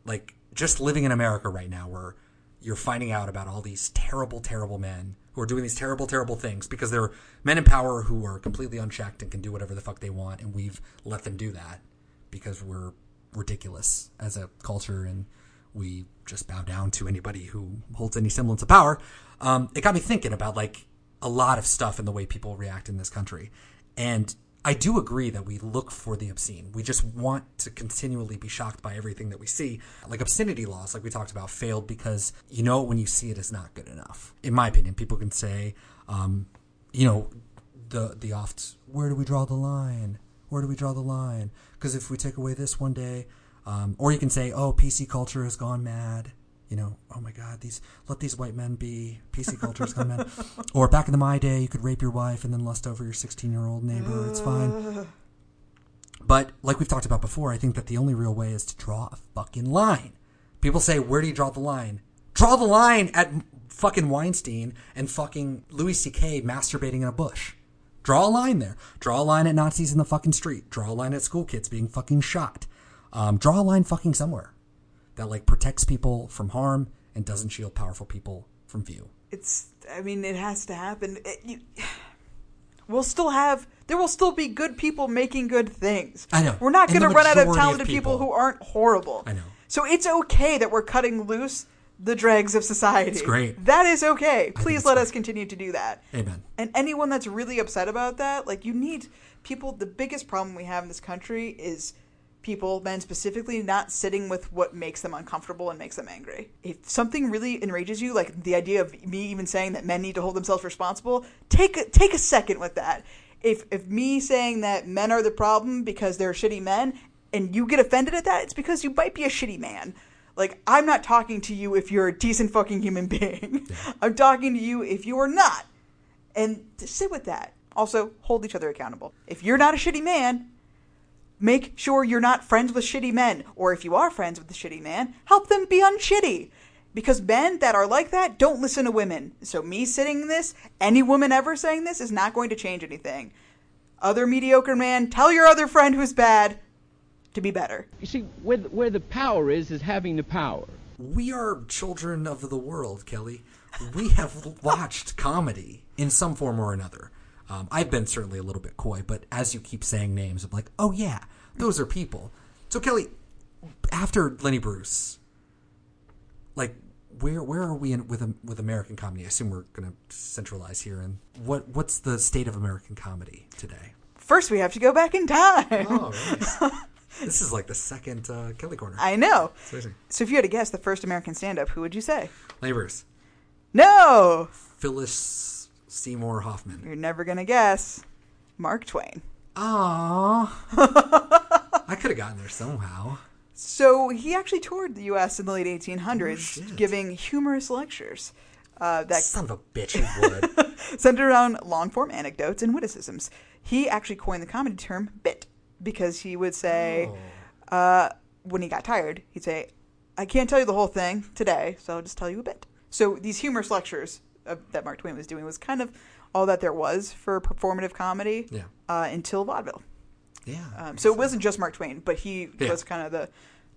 like just living in America right now where you're finding out about all these terrible, terrible men who are doing these terrible, terrible things because they're men in power who are completely unchecked and can do whatever the fuck they want, and we've let them do that because we're ridiculous as a culture and we just bow down to anybody who holds any semblance of power. Um, it got me thinking about like a lot of stuff in the way people react in this country, and I do agree that we look for the obscene. We just want to continually be shocked by everything that we see. Like obscenity laws, like we talked about, failed because you know when you see it is not good enough. In my opinion, people can say, um, you know, the the oft, where do we draw the line? Where do we draw the line? Because if we take away this one day, um, or you can say, oh, PC culture has gone mad you know, oh my God, these let these white men be. PC culture has gone mad. or back in the my day, you could rape your wife and then lust over your 16 year old neighbor. It's fine. But like we've talked about before, I think that the only real way is to draw a fucking line. People say, where do you draw the line? Draw the line at fucking Weinstein and fucking Louis C.K. masturbating in a bush. Draw a line there. Draw a line at Nazis in the fucking street. Draw a line at school kids being fucking shot. Um, draw a line fucking somewhere that like protects people from harm and doesn't shield powerful people from view. It's. I mean, it has to happen. It, you, we'll still have. There will still be good people making good things. I know. We're not going to run out of majority of talented people, people- who aren't horrible. I know. So it's okay that we're cutting loose the dregs of society. It's great. That is okay. Please let great. us continue to do that. Amen. And anyone that's really upset about that, like you need people. The biggest problem we have in this country is people, men specifically, not sitting with what makes them uncomfortable and makes them angry. If something really enrages you, like the idea of me even saying that men need to hold themselves responsible, take a, take a second with that. If if me saying that men are the problem because they're shitty men, and you get offended at that, it's because you might be a shitty man. Like, I'm not talking to you if you're a decent fucking human being. I'm talking to you if you are not. And to sit with that. Also, hold each other accountable. If you're not a shitty man, make sure you're not friends with shitty men. Or if you are friends with the shitty man, help them be unshitty. Because men that are like that don't listen to women. So, me saying this, any woman ever saying this, is not going to change anything. Other mediocre man, tell your other friend who's bad to be better. You see, where the, where the power is, is having the power. We are children of the world, Kelly. We have watched comedy in some form or another. Um, I've been certainly a little bit coy, but as you keep saying names, I'm like, oh yeah, those are people. So Kelly, after Lenny Bruce, like where where are we in, with with American comedy? I assume we're going to centralize here. And what what's the state of American comedy today? First, we have to go back in time. Oh, nice. this is like the second uh, Kelly corner. I know. So, if you had to guess the first American stand up, who would you say? Lenny Bruce, No! Phyllis Seymour Hoffman. You're never going to guess. Mark Twain. Aww. I could have gotten there somehow. So he actually toured the U.S. in the late 1800s, Oh, giving humorous lectures uh, that Son of a bitch, he would. centered around long-form anecdotes and witticisms. He actually coined the comedy term "bit" because he would say, Oh. uh, when he got tired, he'd say, "I can't tell you the whole thing today, so I'll just tell you a bit." So these humorous lectures uh, that Mark Twain was doing was kind of all that there was for performative comedy Yeah. uh, until vaudeville. yeah. Um, so it wasn't just Mark Twain, but he Yeah. was kind of the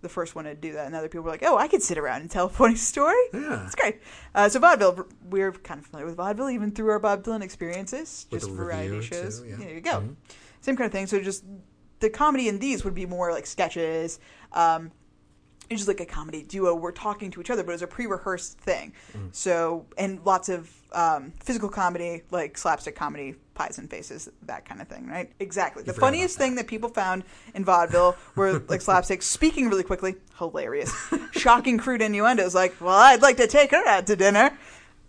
the first one to do that. And other people were like, "Oh, I could sit around and tell a funny story. Yeah. it's great." Uh, so vaudeville, we're kind of familiar with vaudeville, even through our Bob Dylan experiences, With just variety shows. too, yeah. There you go, Mhm. same kind of thing. So just the comedy in these would be more like sketches. Um, it's just like a comedy duo. We're talking to each other, but it was a pre-rehearsed thing. Mm. So and lots of um, physical comedy, like slapstick comedy, pies and faces, that kind of thing, right? Exactly. The funniest thing that people found in vaudeville were like slapstick. Speaking really quickly, hilarious, shocking, crude innuendos. Like, well, I'd like to take her out to dinner,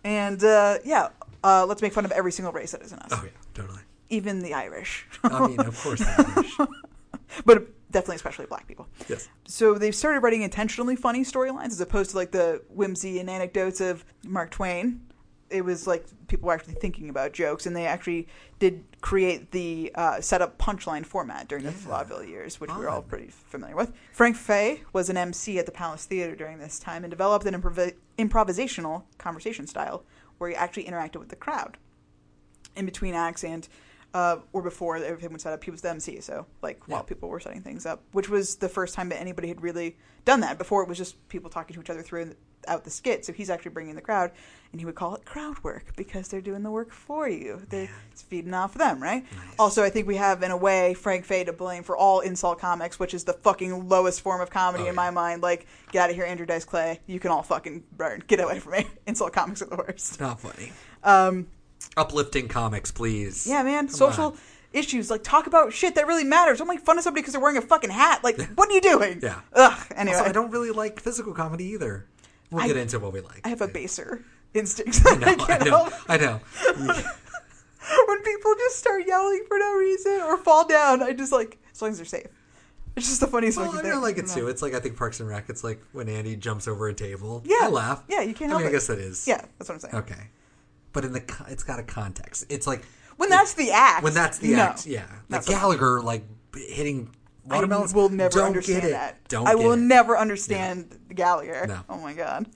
and uh, yeah, uh, let's make fun of every single race that isn't us, oh, yeah, totally. even the Irish, I mean, of course. the Irish. but definitely especially black people. Yes. So they've started writing intentionally funny storylines as opposed to like the whimsy and anecdotes of Mark Twain. it was like people were actually thinking about jokes, and they actually did create the uh, set up punchline format during the vaudeville years, which we're all pretty familiar with. Frank Fay was an MC at the Palace Theater during this time and developed an improv- improvisational conversation style where he actually interacted with the crowd in between acts and uh, or before everything was set up. He was the MC, so like while Yeah. people were setting things up, which was the first time that anybody had really done that. Before it was just people talking to each other through out the skit. So he's actually bringing the crowd, and he would call it crowd work because they're doing the work for you. They're it's feeding off of them, right? Also, I think we have in a way Frank Fay to blame for all insult comics, which is the fucking lowest form of comedy Oh, in my mind. Like, get out of here, Andrew Dice Clay. You can all fucking burn. Get away from me. Insult comics are the worst. Not funny. Um, Uplifting comics, please. yeah, man. Come Social on. issues. Like, talk about shit that really matters. Don't make fun of somebody because they're wearing a fucking hat. Like, what are you doing? Yeah. Ugh. Anyway, Also, I don't really like physical comedy either. We'll I- get into what we like. I have a baser instinct. I know, I can't know. I know. When people just start yelling for no reason or fall down, I just like, as long as they're safe. It's just the funniest Well, fucking I like it too. It's like I think Parks and Rec. It's like when Andy jumps over a table. Yeah. I laugh. Yeah, you can't I mean, I guess that is. Yeah, that's what I'm saying. Okay, but in the it's got a context. It's like When that's the act. when that's the no. act. Yeah, like Gallagher like hitting watermelons. I will never don't understand get it. that. Don't. I will it. never understand Gallagher. No. Oh my god.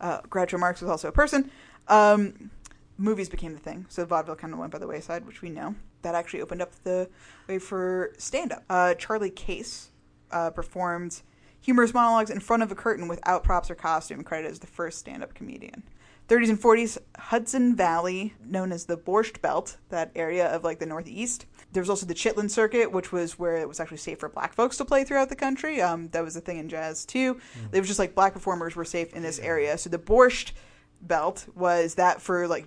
Uh, Groucho Marx was also a person. Um, movies became the thing, so vaudeville kind of went by the wayside, which we know. That actually opened up the way for stand-up. Uh, Charlie Case uh, performed humorous monologues in front of a curtain without props or costume, credited as the first stand-up comedian. 30s and 40s, Hudson Valley, known as the Borscht Belt, that area of like the Northeast. There was also the Chitlin Circuit, which was where it was actually safe for black folks to play throughout the country. Um, that was a thing in jazz too. It was just like black performers were safe in this area. So the Borscht Belt was that for like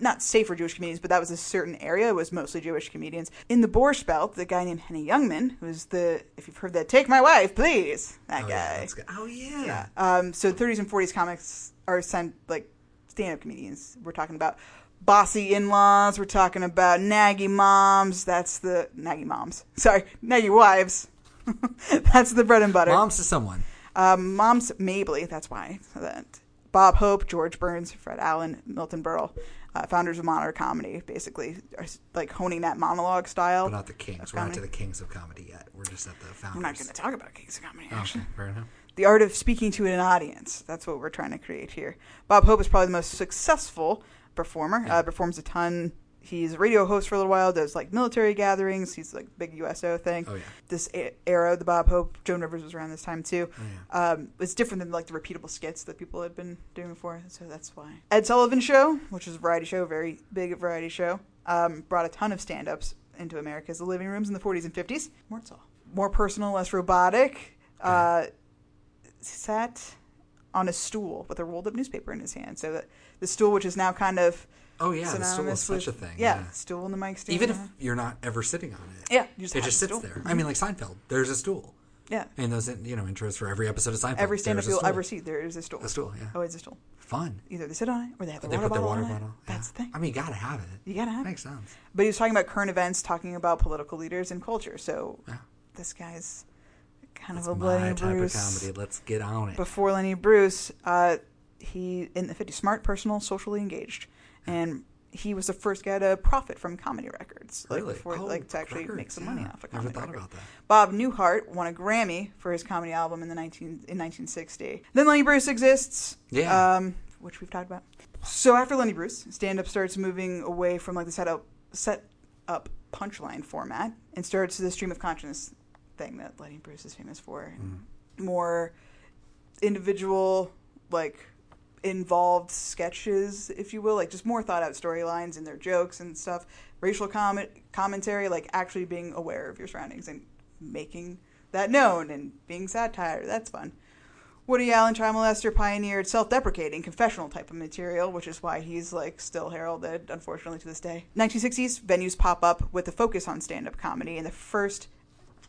not safe for Jewish comedians, but that was a certain area. It was mostly Jewish comedians. In the Borscht Belt, the guy named Henny Youngman, who's the if you've heard that "Take My Wife, Please," that Oh, guy. yeah. Oh yeah. Yeah. Um, so 30s and 40s comics are sent like stand-up comedians. We're talking about bossy in-laws. We're talking about naggy moms. That's the naggy moms. Sorry, naggy wives. That's the bread and butter. Moms to someone. Um, moms Mabley. That's why that. Bob Hope, George Burns, Fred Allen, Milton Berle, uh, founders of modern comedy, basically are like honing that monologue style. But not the kings. We're not to the kings of comedy yet. We're just at the founders. We're not going to talk about Kings of Comedy. Oh, Actually. okay, fair enough. The art of speaking to an audience. That's what we're trying to create here. Bob Hope is probably the most successful performer. Uh, performs a ton. He's a radio host for a little while. Does like military gatherings. He's like big USO thing. Oh, yeah. This era, the Bob Hope, Joan Rivers was around this time too. Oh, Um, it's different than like the repeatable skits that people had been doing before. So that's why. Ed Sullivan Show, which is a variety show, very big variety show, um, brought a ton of stand-ups into America's living rooms in the 40s and 50s. More, more personal, less robotic. Uh, sat on a stool with a rolled up newspaper in his hand. So that the stool, which is now kind of Oh yeah, the stool is such with- a thing. Yeah, Yeah. stool and the mic stand. Even if you're not ever sitting on it. Yeah, you just it just sits there. I mm-hmm. mean, like Seinfeld. There's a stool. yeah, And those, you know, intros for every episode of Seinfeld. every stand up there's you'll ever see, there is a stool. A stool, yeah. Oh, Always a stool. Fun. Either they sit on it or they have the they water put their bottle water on it. bottle. That's the thing. I mean, you gotta have it. You gotta have it. Makes sense. But he was talking about current events, talking about political leaders and culture. So Yeah. this guy's kind That's of a my Lenny type Bruce. of comedy. Let's get on it. Before Lenny Bruce, uh, he in the 50s, smart, personal, socially engaged, and he was the first guy to profit from comedy records. Like Really? before, Oh, like to actually records, make some money yeah. off a Never comedy thought record. about that. Bob Newhart won a Grammy for his comedy album in the 19 in 1960. Then Lenny Bruce exists. Yeah. Um, which we've talked about. So after Lenny Bruce, stand up starts moving away from like the set up set up punchline format and starts the stream of consciousness thing that Lenny Bruce is famous for. Mm-hmm. More individual, like involved sketches, if you will, like just more thought out storylines and their jokes and stuff. Racial comment commentary, like actually being aware of your surroundings and making that known and being satire. That's fun. Woody Allen, child molester, pioneered self-deprecating, confessional type of material, which is why he's like still heralded, unfortunately, to this day. 1960s venues pop up with a focus on stand-up comedy, and the first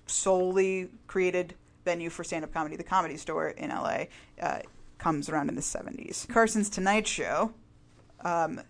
solely created venue for stand-up comedy, the Comedy Store in LA, uh, comes around in the 70s. Carson's Tonight Show um,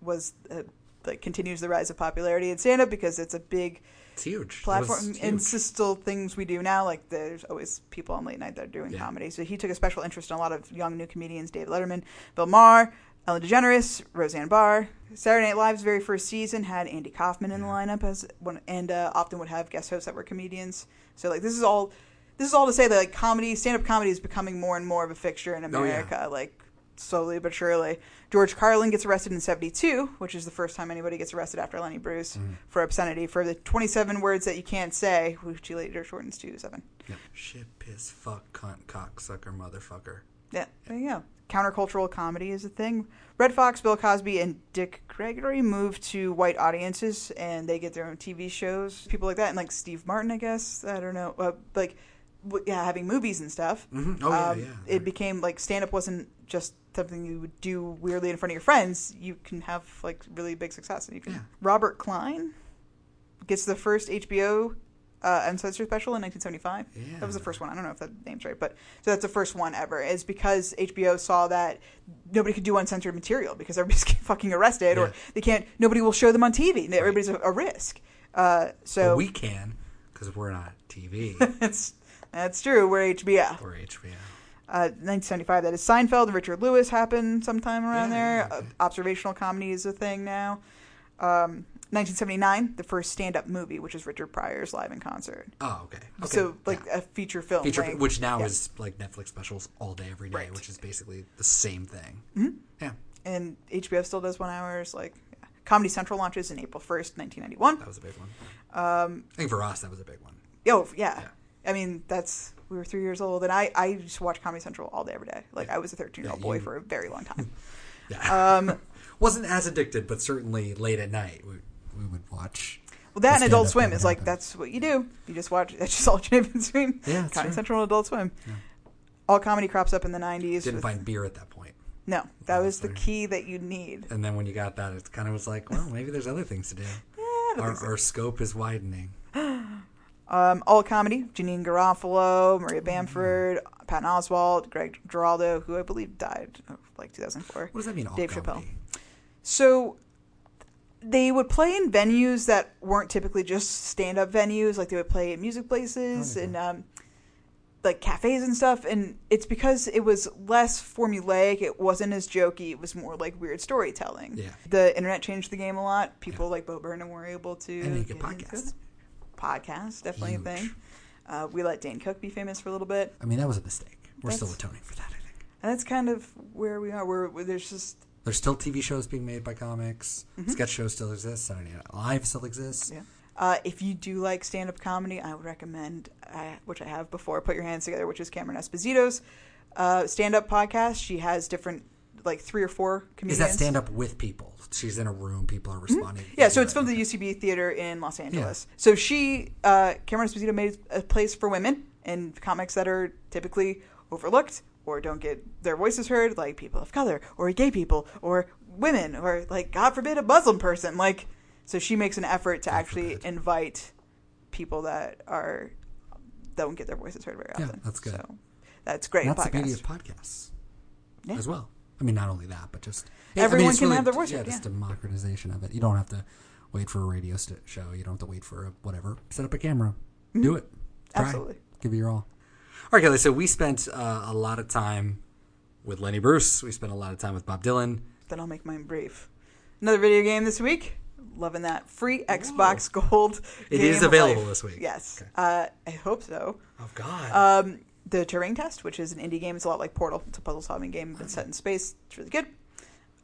was uh, like continues the rise of popularity in stand-up because it's a big It's huge. Platform was and huge. it's still things we do now like there's always people on late night that are doing Yeah. comedy so he took a special interest in a lot of young new comedians Dave letterman bill maher Ellen DeGeneres, Roseanne Barr. Saturday Night Live's very first season had Andy Kaufman in the lineup as one, and uh, often would have guest hosts that were comedians. So like this is all, this is all to say that like comedy, stand up comedy is becoming more and more of a fixture in Oh, yeah. America. Like slowly but surely. George Carlin gets arrested in '72, which is the first time anybody gets arrested after Lenny Bruce Mm-hmm. for obscenity for the 27 words that you can't say, which he later shortens to seven. Yeah. Shit, piss, fuck, cunt, cocksucker, motherfucker. Yeah, there you go. Countercultural comedy is a thing. Red Fox, Bill Cosby, and Dick Gregory move to white audiences, and they get their own TV shows. People like that, and like Steve Martin, I guess. I don't know, uh, like w- yeah, having movies and stuff. Mhm. Oh, yeah, Um, yeah. It became like stand up wasn't just something you would do weirdly in front of your friends. You can have like really big success, and you can. Yeah. Robert Klein gets the first HBO uh, uncensored special in 1975. Yeah. That was the first one. I don't know if that name's right, but so that's the first one ever. Is because HBO saw that nobody could do uncensored material because everybody's getting fucking arrested, Yeah. or they can't. Nobody will show them on TV. Everybody's a, a risk. Uh, so But we can, because we're not TV. that's that's true. We're HBO. we're HBO. Uh, 1975. That is Seinfeld and Richard Lewis happened sometime around Yeah, there. okay. Uh, observational comedy is a thing now. Um, 1979, the first stand-up movie, which is Richard Pryor's live in concert. Oh, okay. okay. So like Yeah. a feature film, feature, length. which now Yeah. is like Netflix specials all day, every day, Right. which is basically the same thing. Mhm. Yeah, and HBO still does one hours. Like yeah. Comedy Central launches in April 1st, 1991. that was a big one. Um, I think for us, that was a big one. oh yeah. Yeah. I mean that's we were three years old, and I I used to watch Comedy Central all day every day. Like I was a 13 year old boy for a very long time. Yeah. Um, Wasn't as addicted, but certainly late at night we, we would watch. Well, that and Adult Swim is like happen. that's what you do. You just watch. That's just all you've stream. Yeah, Comedy right. Central and Adult Swim. All comedy crops up in the '90s. Didn't with- find beer at that point. no, that was the key that you need. And then when you got that, it kind of was like, well, maybe there's other things to do. Yeah, Our, so. our scope is widening. Um, all comedy: Janeane Garofalo, Maria Mm-hmm. Bamford, Patton Oswalt, Greg Giraldo, who I believe died like 2004. What does that mean? All Dave comedy? Chappelle. So they would play in venues that weren't typically just stand-up venues. Like they would play at music places Okay. and um, like cafes and stuff. And it's because it was less formulaic. It wasn't as jokey. It was more like weird storytelling. Yeah. The internet changed the game a lot. People like Bo Burnham were able to And you get get into podcasts. it. Podcasts, definitely Huge. a thing. Uh, we let Dane Cook be famous for a little bit. I mean, that was a mistake. We're still That's- atoning for that, I think. And that's kind of where we are. Where, where there's just There's still TV shows being made by comics. Sketch shows still exist. Saturday Night Live still exists. Mm-hmm. Yeah. Uh, if you do like stand up comedy, I would recommend, uh, which I have before, Put Your Hands Together, which is Cameron Esposito's uh, stand up podcast. She has different, like three or four comedians. Is that stand up with people? She's in a room. People are responding. Mm-hmm. Yeah, so it's Right, from the. UCB Theater in Los Angeles. So she, uh, Cameron Esposito, made a place for women and comics that are typically overlooked or don't get their voices heard, like people of color or gay people or women or like God forbid a Muslim person. Like, so she makes an effort to God actually forbid. invite people that are don't get their voices heard very Yeah, often. that's good. So that's great. That's the podcast. beauty of podcasts Yeah. as well. I mean, not only that, but just Everyone it's can have their voice Yeah, heard, just democratization of it. You don't have to wait for a radio show. You don't have to wait for a whatever. Set up a camera. Mm-hmm. Do it. Try. Absolutely. Give it your all. All right, Kelly. So we spent uh, a lot of time with Lenny Bruce. We spent a lot of time with Bob Dylan. Then I'll make mine brief. Another video game this week. Loving that free Xbox Gold. It is available this week. Yes, Okay. uh, I hope so. Oh God. Um, the Turing Test, which is an indie game, it's a lot like Portal. It's a puzzle solving game, but set in space. It's really good.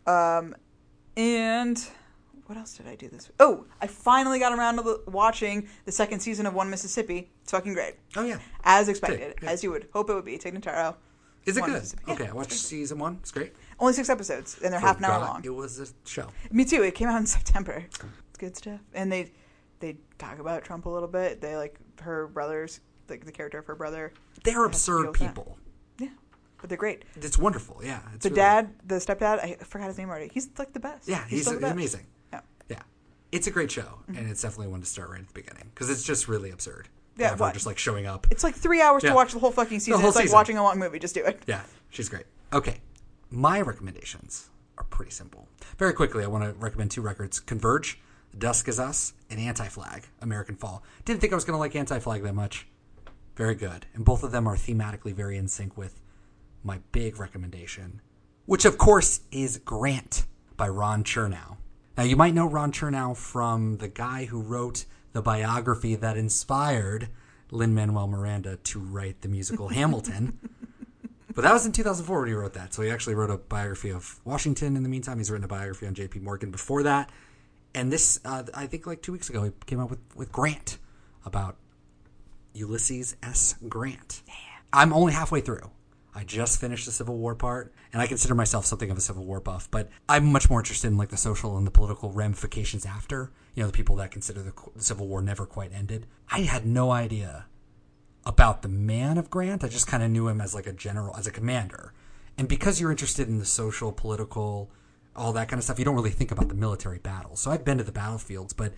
Um, and what else did I do this week? Oh, I finally got around to the, watching the second season of One Mississippi. It's fucking great, oh yeah. as expected, yeah. as you would hope it would be. Tig Notaro. Is it One good? Yeah, okay, I watched season one. It's great. Only six episodes, and they're oh, half an hour long. It was a show. Me too. It came out in September. It's good stuff. And they they talk about Trump a little bit. They like her brothers, like the character of her brother. They're has to deal absurd that. people. Yeah, but they're great. It's wonderful. Yeah. It's The really- dad, the stepdad, I forgot his name already. He's like the best. Yeah, he's, best. amazing. It's a great show, and mm-hmm. it's definitely one to start right at the beginning because it's just really absurd. Yeah, Ever what? just like showing up. It's like three hours Yeah. to watch the whole fucking season. whole it's like season. watching a long movie. Just do it. Yeah, she's great. Okay, my recommendations are pretty simple. Very quickly, I want to recommend two records: Converge, Dusk in Us, and Anti Flag, American Fall. Didn't think I was going to like Anti Flag that much. Very good, and both of them are thematically very in sync with my big recommendation, which of course is Grant by Ron Chernow. Now, you might know Ron Chernow from the guy who wrote the biography that inspired Lin Manuel Miranda to write the musical Hamilton. But that was in 2004 when he wrote that. So he actually wrote a biography of Washington in the meantime. He's written a biography on J.P. Morgan before that. And this, uh, I think like two weeks ago, he came out with, with Grant about Ulysses S. Grant. I'm only halfway through. I just finished the Civil War part, and I consider myself something of a Civil War buff, but I'm much more interested in like the social and the political ramifications after. You know, the people that consider the, the Civil War never quite ended. I had no idea about the man of Grant. I just kind of knew him as like a general, as a commander. And because you're interested in the social, political, all that kind of stuff, you don't really think about the military battles. So I've been to the battlefields, but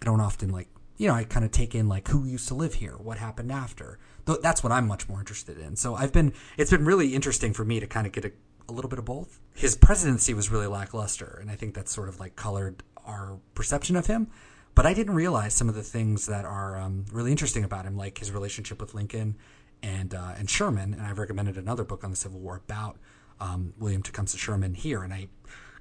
I don't often like, you know, I kind of take in like who used to live here, what happened after. Th- That's what I'm much more interested in. So I've been, it's been really interesting for me to kind of get a, a little bit of both. His presidency was really lackluster, and I think that's sort of like colored our perception of him. But I didn't realize some of the things that are um, really interesting about him, like his relationship with Lincoln and uh, and Sherman. And I've recommended another book on the Civil War about um, William Tecumseh Sherman here, and I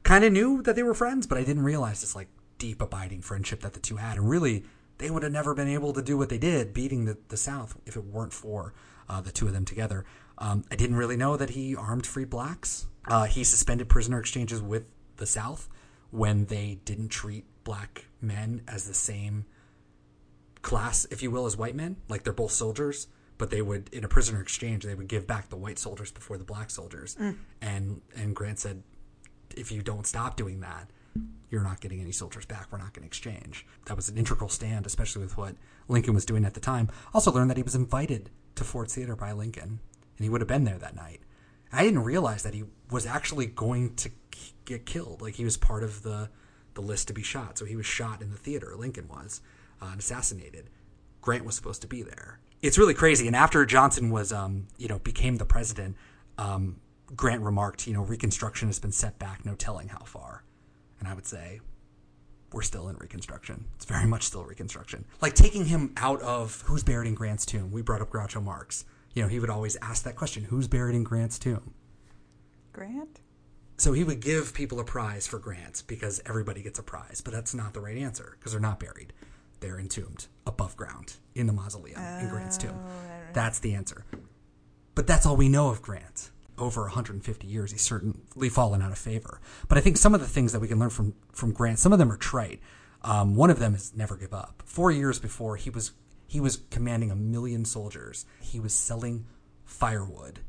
kind of knew that they were friends, but I didn't realize this like deep, abiding friendship that the two had. And really, they would have never been able to do what they did, beating the, the South, if it weren't for uh, the two of them together. Um, I didn't really know that he armed free blacks. Uh, he suspended prisoner exchanges with the South when they didn't treat black men as the same class, if you will, as white men. Like they're both soldiers, but they would, in a prisoner exchange, they would give back the white soldiers before the black soldiers. And and Grant said, if you don't stop doing that, you're not getting any soldiers back. We're not going to exchange. That was an integral stand, especially with what Lincoln was doing at the time. Also learned that he was invited to Ford's Theater by Lincoln, and he would have been there that night. I didn't realize that he was actually going to get killed. Like he was part of the the list to be shot. So he was shot in the theater. Lincoln was uh, assassinated. Grant was supposed to be there. It's really crazy. And after Johnson was, um, you know, became the president, um, Grant remarked, you know, Reconstruction has been set back, no telling how far. And I would say, we're still in Reconstruction. It's very much still Reconstruction. Like taking him out of who's buried in Grant's tomb. We brought up Groucho Marx. You know, he would always ask that question: Who's buried in Grant's tomb? Grant? So he would give people a prize for Grant because everybody gets a prize, but that's not the right answer because they're not buried. They're entombed above ground in the mausoleum in Grant's tomb. That's the answer. But that's all we know of Grant. Over 150 years, he's certainly fallen out of favor. But I think some of the things that we can learn from from Grant, some of them are trite. Um, one of them is never give up. Four years before he was he was commanding a million soldiers. He was selling firewood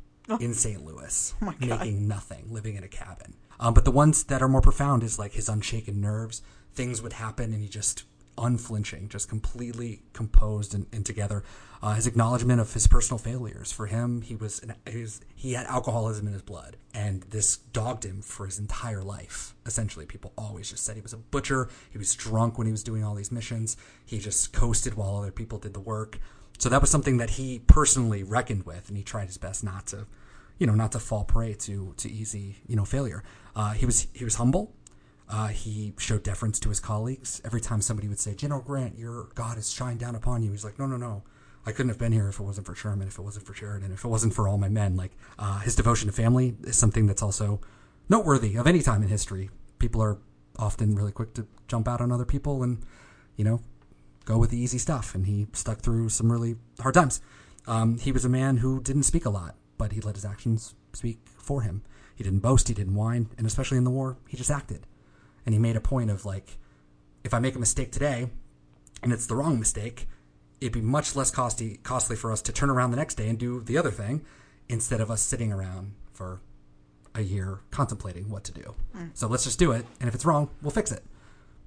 in St. Louis, making nothing, living in a cabin. Um, but the ones that are more profound is like his unshaken nerves. Things would happen, and he just unflinching, just completely composed and, and together. Uh, his acknowledgement of his personal failures. For him, he was, an, he was he had alcoholism in his blood, and this dogged him for his entire life. Essentially, people always just said he was a butcher. He was drunk when he was doing all these missions. He just coasted while other people did the work. So that was something that he personally reckoned with, and he tried his best not to, you know, not to fall prey to to easy, you know, failure. Uh, he was he was humble. Uh, he showed deference to his colleagues. Every time somebody would say, General Grant, your God has shined down upon you, he's like, no, no, no. I couldn't have been here if it wasn't for Sherman, if it wasn't for Sheridan, if it wasn't for all my men. Like, uh, his devotion to family is something that's also noteworthy of any time in history. People are often really quick to jump out on other people and, you know, go with the easy stuff. And he stuck through some really hard times. Um, he was a man who didn't speak a lot, but he let his actions speak for him. He didn't boast, he didn't whine, and especially in the war, he just acted and he made a point of like if i make a mistake today and it's the wrong mistake it'd be much less costly costly for us to turn around the next day and do the other thing instead of us sitting around for a year contemplating what to do. Mm. So let's just do it and if it's wrong we'll fix it.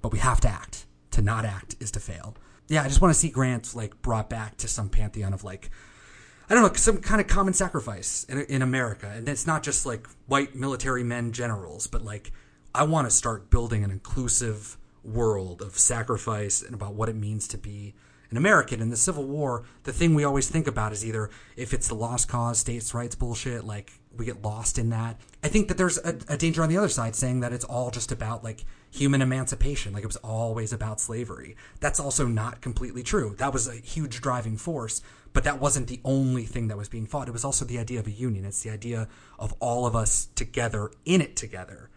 But we have to act. To not act is to fail. Yeah i just want to see grant like brought back to some pantheon of like I don't know, some kind of common sacrifice in, in America. And it's not just like white military men generals, but like I want to start building an inclusive world of sacrifice and about what it means to be an American. In the Civil War, the thing we always think about is either if it's the lost cause, states' rights bullshit, like we get lost in that. I think that there's a, a danger on the other side saying that it's all just about like human emancipation, like it was always about slavery. That's also not completely true. That was a huge driving force, but that wasn't the only thing that was being fought. It was also the idea of a union. It's the idea of all of us together in it together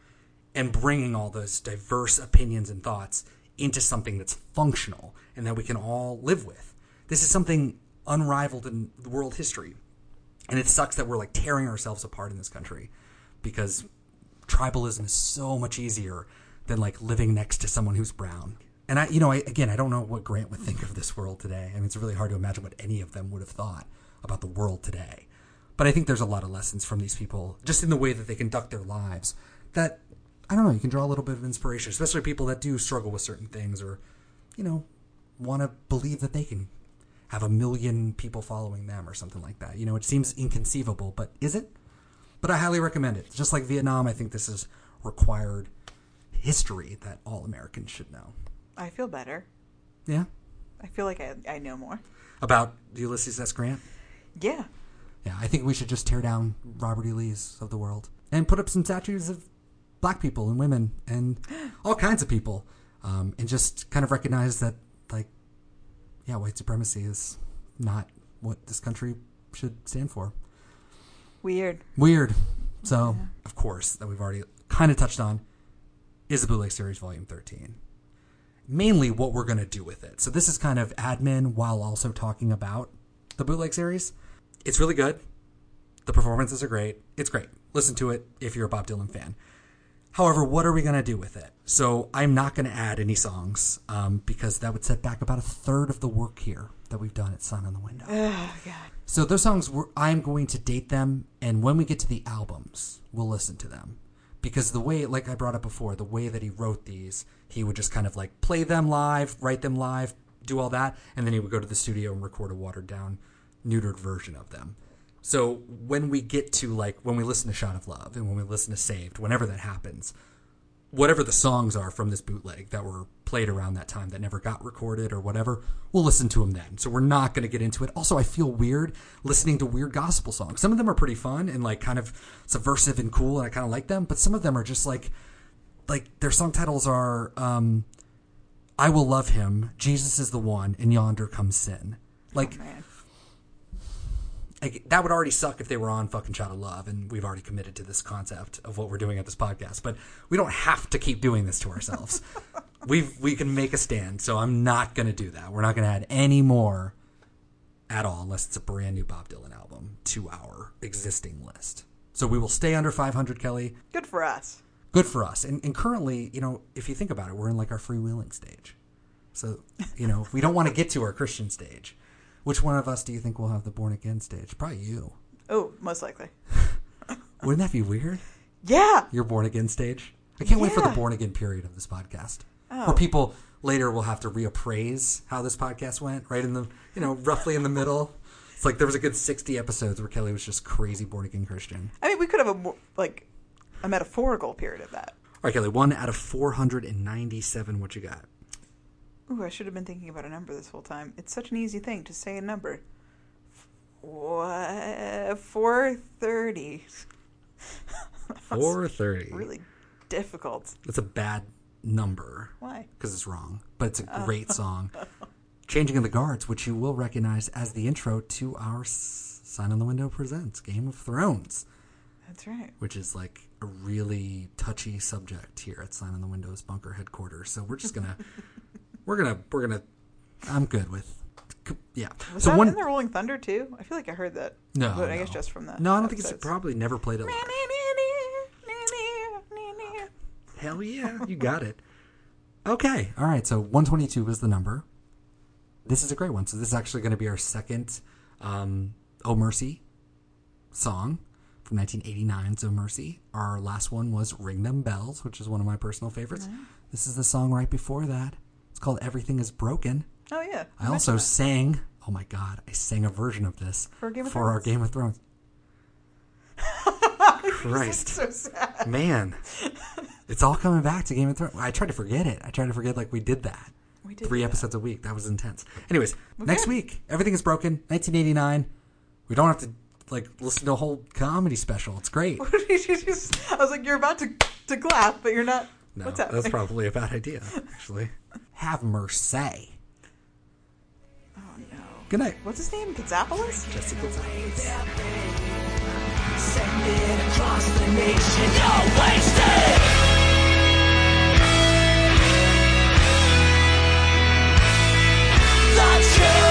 and bringing all those diverse opinions and thoughts into something that's functional and that we can all live with. This is something unrivaled in world history. And it sucks that we're like tearing ourselves apart in this country because tribalism is so much easier than like living next to someone who's brown. And I, you know, I, again, I don't know what Grant would think of this world today. I mean, it's really hard to imagine what any of them would have thought about the world today. But I think there's a lot of lessons from these people just in the way that they conduct their lives that, I don't know, you can draw a little bit of inspiration, especially people that do struggle with certain things or, you know, want to believe that they can have a million people following them or something like that. You know, it seems inconceivable, but is it? But I highly recommend it. Just like Vietnam, I think this is required history that all Americans should know. I feel better. Yeah? I feel like I, I know more. About Ulysses S. Grant? Yeah. Yeah, I think we should just tear down Robert E. Lee's of the world and put up some statues of black people and women and all kinds of people um, and just kind of recognize that, like, yeah, white supremacy is not what this country should stand for. Weird. Weird. So, of course, that we've already kind of touched on is the Bootleg Series Volume 13. Mainly what we're going to do with it. So, this is kind of admin while also talking about the Bootleg Series. It's really good. The performances are great. It's great. Listen to it if you're a Bob Dylan fan. However, what are we going to do with it? So, I'm not going to add any songs um, because that would set back about a third of the work here that we've done at Sign on the Window. Oh, God. So those songs, we're, I'm going to date them, and when we get to the albums, we'll listen to them. Because the way, like I brought up before, the way that he wrote these, he would just kind of like play them live, write them live, do all that, and then he would go to the studio and record a watered down, neutered version of them. So when we get to like, when we listen to Shot of Love and when we listen to Saved, whenever that happens, whatever the songs are from this bootleg that were played around that time that never got recorded or whatever, we'll listen to them then. So we're not going to get into it. Also, I feel weird listening to weird gospel songs. Some of them are pretty fun and like kind of subversive and cool, and I kind of like them. But some of them are just like, like their song titles are um, "I Will Love Him," "Jesus Is the One," and "Yonder Comes Sin." Like Man. Like, that would already suck if they were on fucking Shot of Love, and we've already committed to this concept of what we're doing at this podcast. But we don't have to keep doing this to ourselves. we we can make a stand, so I'm not going to do that. We're not going to add any more at all, unless it's a brand new Bob Dylan album to our existing list. So we will stay under 500, Kelly. Good for us. Good for us. And, and currently, you know, if you think about it, we're in like our freewheeling stage. So, you know, we don't want to get to our Christian stage. Which one of us do you think will have the born again stage? Probably you. Oh, most likely. Wouldn't that be weird? Yeah. Your born again stage? I can't wait for the born again period of this podcast. Oh. Where people later will have to reappraise how this podcast went, right in the, you know, roughly in the middle. It's like there was a good 60 episodes where Kelly was just crazy born again Christian. I mean, we could have a like a metaphorical period of that. All right, Kelly, one out of 497. What you got? Ooh, I should have been thinking about a number this whole time. It's such an easy thing to say a number. What? Four thirty. 430. Really difficult. That's a bad number Why? because it's wrong, but it's a Oh. great song. Changing of the Guards, which you will recognize as the intro to our S- Sign on the Window Presents Game of Thrones, That's right. which is like a really touchy subject here at Sign on the Window's bunker headquarters. So we're just gonna, we're gonna, we're gonna. I'm good with, yeah. Was so that one, in the Rolling Thunder too? I feel like I heard that. no, but I guess just from that. No, I don't think it's probably never played it. Hell yeah, you got it. Okay, all right. So 122 is the number. This is a great one. So this is actually going to be our second um, "Oh Mercy" song from 1989's "Oh Mercy." Our last one was "Ring Them Bells," which is one of my personal favorites. This is the song right before that. It's called "Everything Is Broken." Oh yeah. I you also mentioned sang. Oh my god, I sang a version of this For Game of our Game of Thrones. Christ. so sad. Man, it's all coming back to Game of Thrones. I tried to forget it. I tried to forget like we did that. We did Three that. episodes a week. That was intense. Anyways, next week, everything is broken. 1989. We don't have to like listen to a whole comedy special. It's great. I was like, you're about to to clap, but you're not. No, What's that's probably a bad idea, actually. Have mercy. Oh, no. Good night. What's his name? Gonzopoulos? Jesse Not.